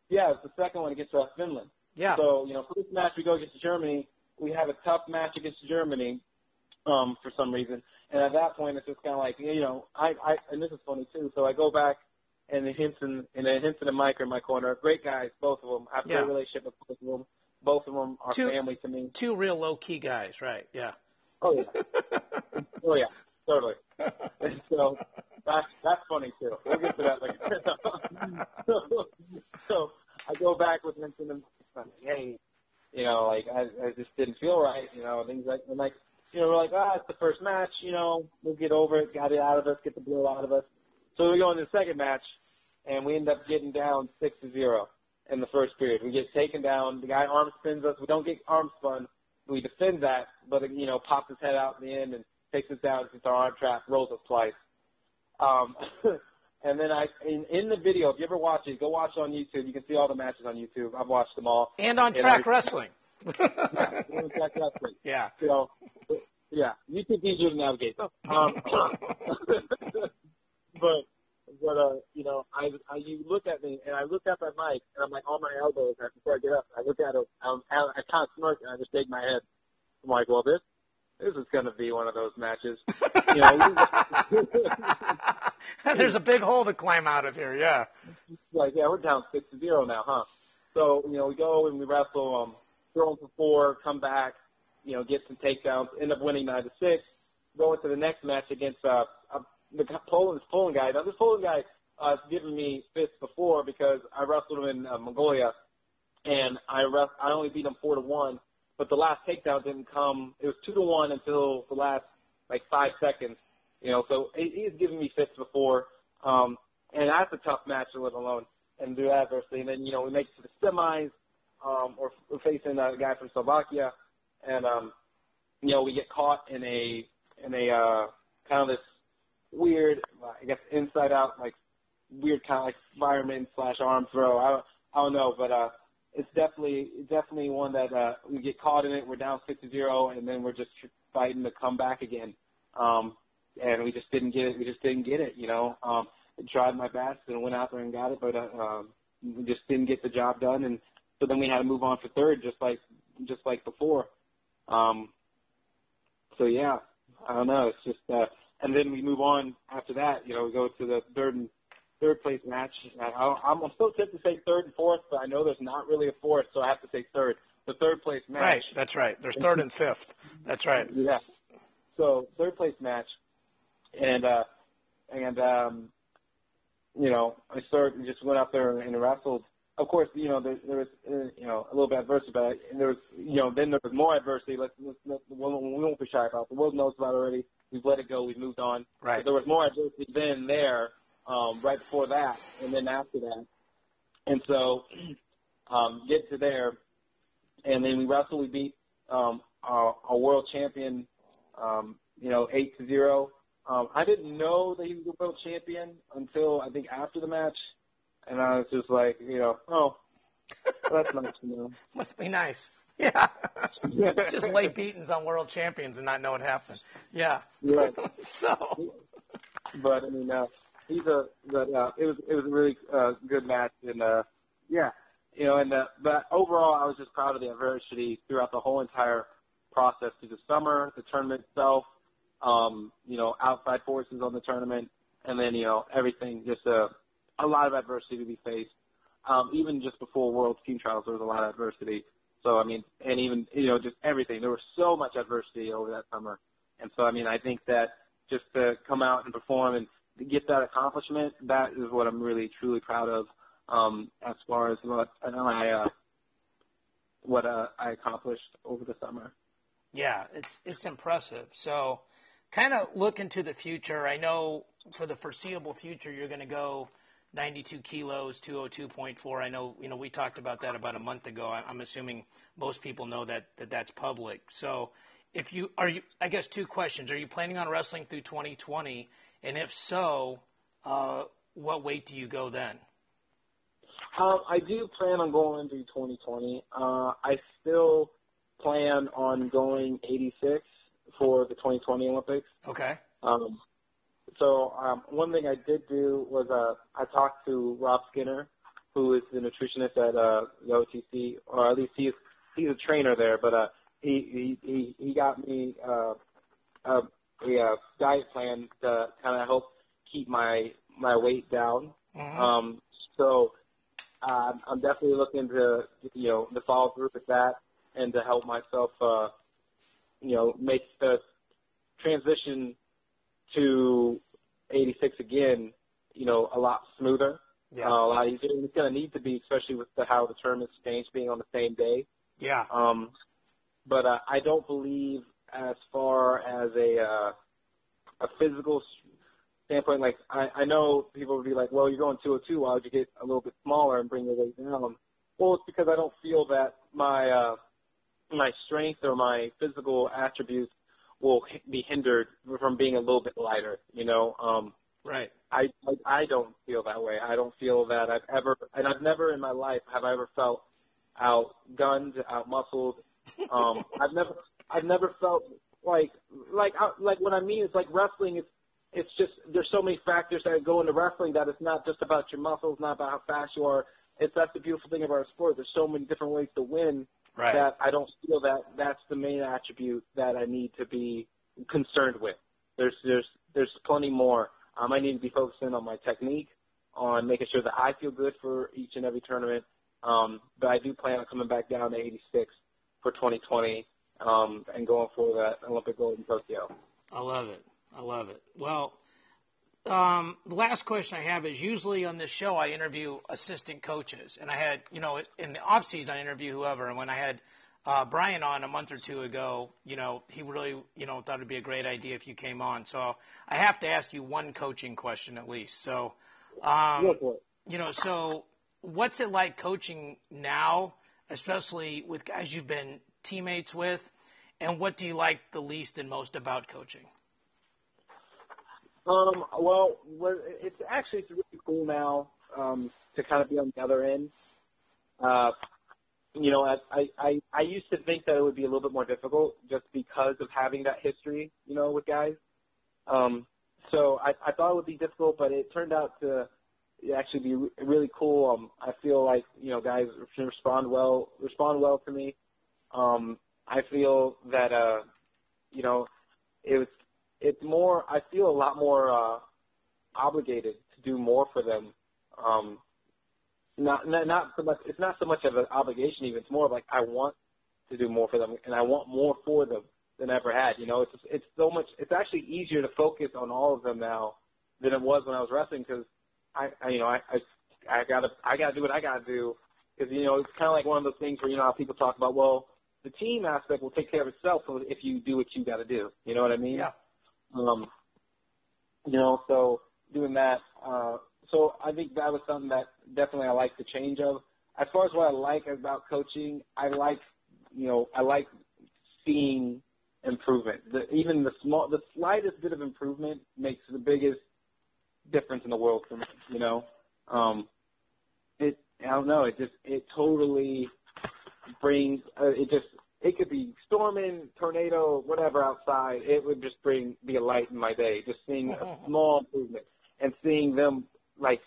Yeah, it's the second one against uh, Finland. Yeah. So, you know, first match we go against Germany, we have a tough match against Germany, um, for some reason. And at that point it's just kinda like, you know, I, I and this is funny too, so I go back and the Hinson and then Hinson and Mike are in my corner. Great guys, both of them. I have a Yeah. great relationship with both of them. Both of them are Two- family to me. Two real low key guys, right? Yeah. Oh yeah. Oh yeah, totally. And so that's that's funny too. We'll get to that later. so, so I go back with Vincent and like, hey, you know, like I, I just didn't feel right, you know, things like, and like, you know, we're like, ah, it's the first match, you know, we'll get over it, got it out of us, get the blow out of us. So we go into the second match, and we end up getting down six to zero in the first period. We get taken down. The guy arm spins us. We don't get arm spun. We defend that, but you know, pops his head out in the end and takes us down since our arm trap rolls us twice. Um, and then I, in, in the video, if you ever watch it, go watch it on YouTube. You can see all the matches on YouTube. I've watched them all. And on Track I, Wrestling. yeah, on Track Wrestling. Yeah. So, yeah, YouTube's easier to navigate. Um, but but uh, you know, I, I you look at me and I look up at Mike and I'm like on my elbows and before I get up. I look at him. Um, I, I kind of smirk and I just shake my head. I'm like, well, this this is going to be one of those matches. You know, there's a big hole to climb out of here. Yeah. Like, yeah, we're down six to zero now, huh? So you know, we go and we wrestle. Um, throw them for four, come back, you know, get some takedowns, end up winning nine to six. Go into the next match against uh, the Poland, Poland guy. Now this Poland guy uh, has given me fits before because I wrestled him in uh, Mongolia, and I rest, I only beat him four to one. But the last takedown didn't come. It was two to one until the last like five seconds. You know, so he, he's given me fits before, um, and that's a tough match to live alone and do adversity. And then you know we make it to the semis, um, or we're facing a guy from Slovakia, and um, you know we get caught in a in a uh, kind of this weird, I guess inside out, like weird kind of like fireman slash arm throw. I I don't know, but uh, it's definitely definitely one that uh, we get caught in it. We're down six to zero, and then we're just fighting to come back again. Um, and we just didn't get it. We just didn't get it. You know, um, I tried my best and went out there and got it, but uh, um, we just didn't get the job done. And so then we had to move on for third, just like just like before. Um, so yeah, I don't know. It's just uh, and then we move on after that. You know, we go to the third and third place match. I, I'm still tempted to say third and fourth, but I know there's not really a fourth, so I have to say third. The third place match. Right, that's right. There's third and fifth. That's right. Yeah. So third place match, and uh, and um, you know, I started just went out there and wrestled. Of course, you know there, there was uh, you know a little bit adversity, but and there was you know then there was more adversity. Let's, let's, let's we won't be shy about. The world knows about it already. We've let it go. We've moved on. Right. But there was more adversity then there, um, right before that, and then after that. And so, um, get to there, and then we wrestled. We beat um, our, our world champion, um, you know, eight to zero. Um, I didn't know that he was the world champion until I think after the match, and I was just like, you know, oh, that's nice to know. Must be nice. Yeah. Just lay beatings on world champions and not know what happened. Yeah. Right. so. But I mean, uh, he's a. But uh, it was it was a really uh, good match, and uh, yeah, you know, and uh, but overall, I was just proud of the adversity throughout the whole entire process through the summer, the tournament itself, um, you know, outside forces on the tournament, and then you know everything. Just a a lot of adversity to be faced. Um, even just before World Team Trials, there was a lot of adversity so I mean, and even you know just everything. There was so much adversity over that summer, and so I mean, I think that just to come out and perform and get that accomplishment, that is what I'm really truly proud of. Um, as far as what I uh, what uh, I accomplished over the summer. Yeah, it's it's impressive. So, kind of look into the future. I know for the foreseeable future, you're going to go 92 kilos, 202.4. I know, you know, we talked about that about a month ago. I'm assuming most people know that, that that's public. So if you are you, I guess two questions. Are you planning on wrestling through 2020? And if so, uh, what weight do you go then? Um, I do plan on going through 2020. Uh, I still plan on going 86 for the 2020 Olympics. Okay. Um, so um, one thing I did do was uh, I talked to Rob Skinner, who is the nutritionist at uh, the OTC, or at least he's he's a trainer there. But uh, he he he, got me uh, a, a uh, diet plan to kind of help keep my my weight down. Mm-hmm. Um, so uh, I'm definitely looking to you know to follow through with that and to help myself uh, you know make the transition to 86 again, you know, a lot smoother. Yeah. Uh, a lot easier. It's going to need to be, especially with the, how the tournament's changed, being on the same day. Yeah. Um, but uh, I don't believe, as far as a uh, a physical standpoint, like I, I know people would be like, well, you're going 202. Why would you get a little bit smaller and bring your weight down? Well, it's because I don't feel that my uh, my strength or my physical attributes will be hindered from being a little bit lighter. You know, um, right. I, I I don't feel that way. I don't feel that I've ever, and I've never in my life have I ever felt outgunned, outmuscled. Um, I've never I've never felt like like like what I mean is like wrestling is it's just there's so many factors that go into wrestling that it's not just about your muscles, not about how fast you are. It's that's the beautiful thing about our sport. There's so many different ways to win right. that I don't feel that that's the main attribute that I need to be concerned with. There's there's there's plenty more. Um, I need to be focusing on my technique, on making sure that I feel good for each and every tournament. Um, but I do plan on coming back down to 86 for 2020 um, and going for that Olympic gold in Tokyo. I love it. I love it. Well, um, the last question I have is usually on this show I interview assistant coaches, and I had you know in the off season I interview whoever, and when I had uh, Brian on a month or two ago, you know he really you know thought it'd be a great idea if you came on. So I have to ask you one coaching question at least. So, um, you know, so what's it like coaching now, especially with guys you've been teammates with, and what do you like the least and most about coaching? Um, well, it's actually it's really cool now um, to kind of be on the other end. Uh, you know, I, I I used to think that it would be a little bit more difficult just because of having that history, you know, with guys. Um, so I, I thought it would be difficult, but it turned out to actually be really cool. Um, I feel like you know guys respond well respond well to me. Um, I feel that uh, you know it was it's more I feel a lot more uh, obligated to do more for them. Um, not, not not so much. It's not so much of an obligation. Even it's more of like I want to do more for them, and I want more for them than I ever had. You know, it's it's so much. It's actually easier to focus on all of them now than it was when I was wrestling because I, I you know I I, I gotta I gotta do what I gotta do because you know it's kind of like one of those things where you know how people talk about well the team aspect will take care of itself if you do what you got to do. You know what I mean? Yeah. Um, you know, so doing that. Uh, so I think that was something that definitely I like the change of. As far as what I like about coaching, I like, you know, I like seeing improvement. The, even the small, the slightest bit of improvement makes the biggest difference in the world for me. You know, um, it. I don't know. It just it totally brings. Uh, it just it could be storming, tornado, whatever outside. It would just bring be a light in my day. Just seeing a small improvement and seeing them like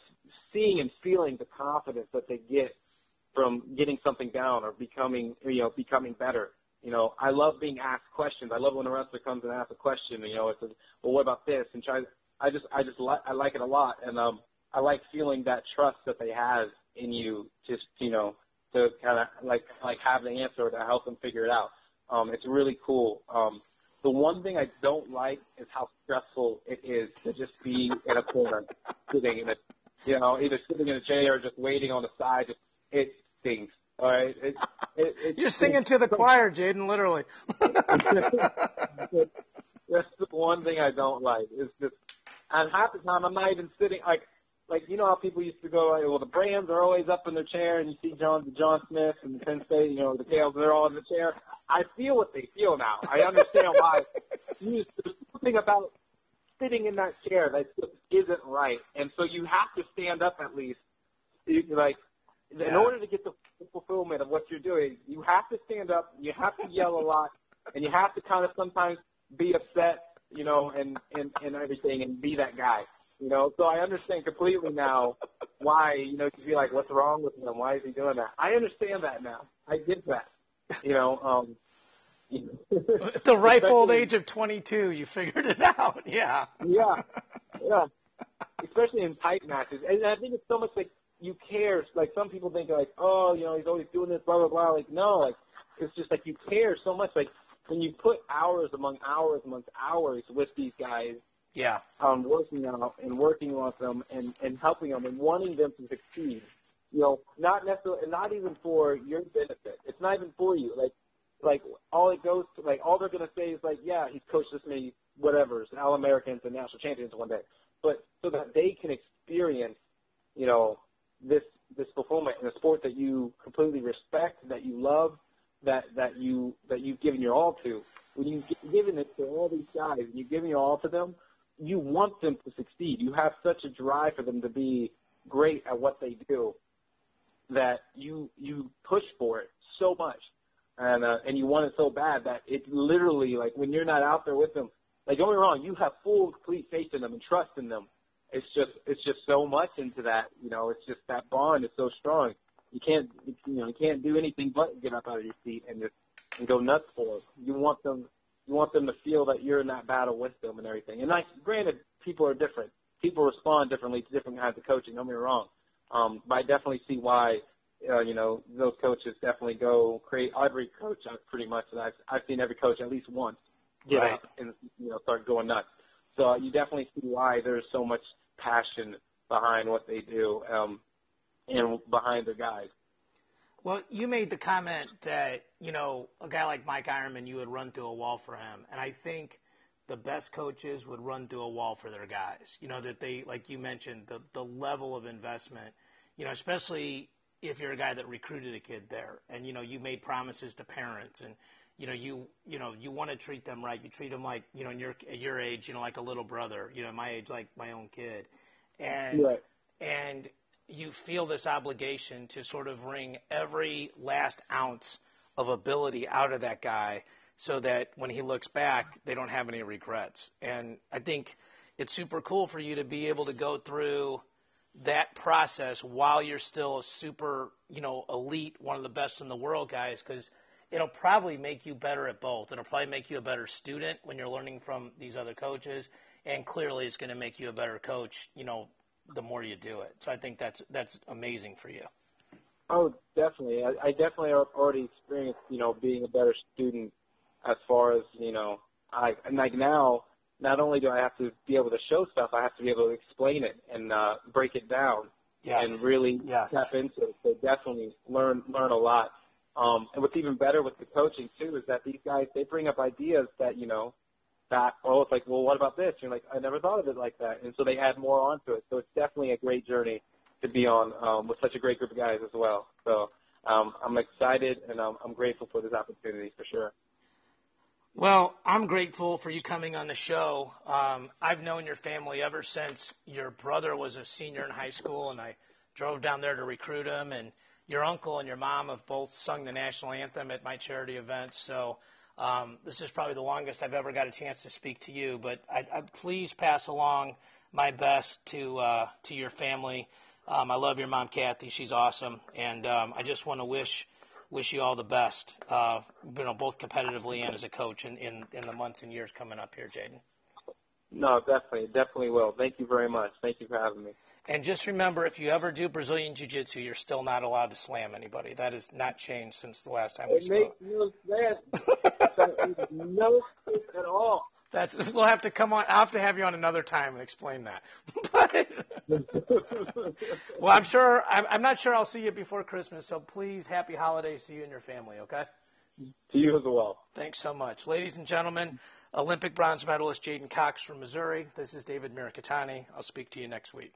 seeing and feeling the confidence that they get from getting something down or becoming you know becoming better. You know, I love being asked questions. I love when a wrestler comes and asks a question. You know, it's a, well, what about this? And try. I just I just like I like it a lot, and um I like feeling that trust that they have in you. Just you know to kind of like like have the answer to help them figure it out. Um, it's really cool. Um, the one thing I don't like is how stressful it is to just be in a corner, sitting in a, you know, either sitting in a chair or just waiting on the side. Just, it stings. All right. It, it, it You're singing to the choir, J'den, literally. That's the one thing I don't like. Is just, and half the time I'm not even sitting. Like like you know how people used to go, like, well, the Brands are always up in their chair, and you see John the John Smith and the Penn State, you know, the Caels, they're all in the chair. I feel what they feel now. I understand why. There's something about sitting in that chair that just isn't right, and so you have to stand up at least. You, like, yeah. in order to get the fulfillment of what you're doing, you have to stand up, you have to yell a lot, and you have to kind of sometimes be upset, you know, and and and everything, and be that guy. You know, so I understand completely now why, you know, you'd be like, what's wrong with him? Why is he doing that? I understand that now. I get that. You know, um, At the ripe old age of 22, you figured it out. Yeah. Yeah. Yeah. Especially in tight matches. And I think it's so much like you care. Like some people think like, oh, you know, he's always doing this, blah, blah, blah. Like, no, like, it's just like you care so much. Like when you put hours among hours amongst hours with these guys, Yeah. On working out and working with them and and helping them and wanting them to succeed. You know, not necessarily, not even for your benefit. It's not even for you. Like, like all it goes to, like all they're gonna say is like, yeah, he's coached this many whatever's All Americans and national champions one day, but so that they can experience, you know, this this fulfillment in a sport that you completely respect, that you love, that that you that you've given your all to. When you've given it to all these guys and you've given your all to them, you want them to succeed. You have such a drive for them to be great at what they do that you you push for it so much, and uh, and you want it so bad that it literally like when you're not out there with them, like don't get me wrong, you have full complete faith in them and trust in them. It's just it's just so much into that, you know. It's just that bond is so strong. You can't you know you can't do anything but get up out of your seat and just and go nuts for it. You want them you want them to feel that you're in that battle with them and everything. And like granted, people are different. People respond differently to different kinds of coaching. Don't get me wrong. Um, but I definitely see why uh, you know those coaches definitely go create every coach uh, pretty much. And I've I've seen every coach at least once get Right. up and you know start going nuts. So you definitely see why there's so much passion behind what they do um, and behind their guys. Well, you made the comment that, you know, a guy like Mike Eierman, you would run through a wall for him. And I think the best coaches would run through a wall for their guys. You know, that they, like you mentioned, the, the level of investment, you know, especially if you're a guy that recruited a kid there and, you know, you made promises to parents and, you know, you, you know, you want to treat them right. You treat them like, you know, in your, at your age, you know, like a little brother, you know, my age, like my own kid. And, Right. and you feel this obligation to sort of wring every last ounce of ability out of that guy so that when he looks back, they don't have any regrets. And I think it's super cool for you to be able to go through that process while you're still a super, you know, elite, one of the best in the world guys, because it'll probably make you better at both. It'll probably make you a better student when you're learning from these other coaches, and clearly it's going to make you a better coach, you know, the more you do it. So I think that's that's amazing for you. Oh, definitely. I, I definitely have already experienced, you know, being a better student as far as, you know, I, and like now, not only do I have to be able to show stuff, I have to be able to explain it and, uh, break it down and really Yes. tap into it. So definitely learn, learn a lot. Um, and what's even better with the coaching too is that these guys, they bring up ideas that, you know, that, oh, it's like, well, what about this? You're like, I never thought of it like that. And so they add more onto it. So it's definitely a great journey to be on um, with such a great group of guys as well. So um, I'm excited and um, I'm grateful for this opportunity for sure. Well, I'm grateful for you coming on the show. Um, I've known your family ever since your brother was a senior in high school, and I drove down there to recruit him. And your uncle and your mom have both sung the national anthem at my charity events. So um, this is probably the longest I've ever got a chance to speak to you. But I, I please pass along my best to uh, to your family. Um, I love your mom, Kathy. She's awesome, and um, I just want to wish wish you all the best, uh, you know, both competitively and as a coach in, in, in the months and years coming up here, J'den. No, definitely, definitely will. Thank you very much. Thank you for having me. And just remember, if you ever do Brazilian Jiu-Jitsu, you're still not allowed to slam anybody. That has not changed since the last time we It spoke. makes no sense. No sense at all. That's we'll have to come on. I'll have to have you on another time and explain that. But well, I'm sure. I'm, I'm not sure I'll see you before Christmas. So please, happy holidays to you and your family. Okay. to you as well. Thanks so much. Ladies and gentlemen, Olympic bronze medalist J'den Cox from Missouri. This is David Mirikitani. I'll speak to you next week.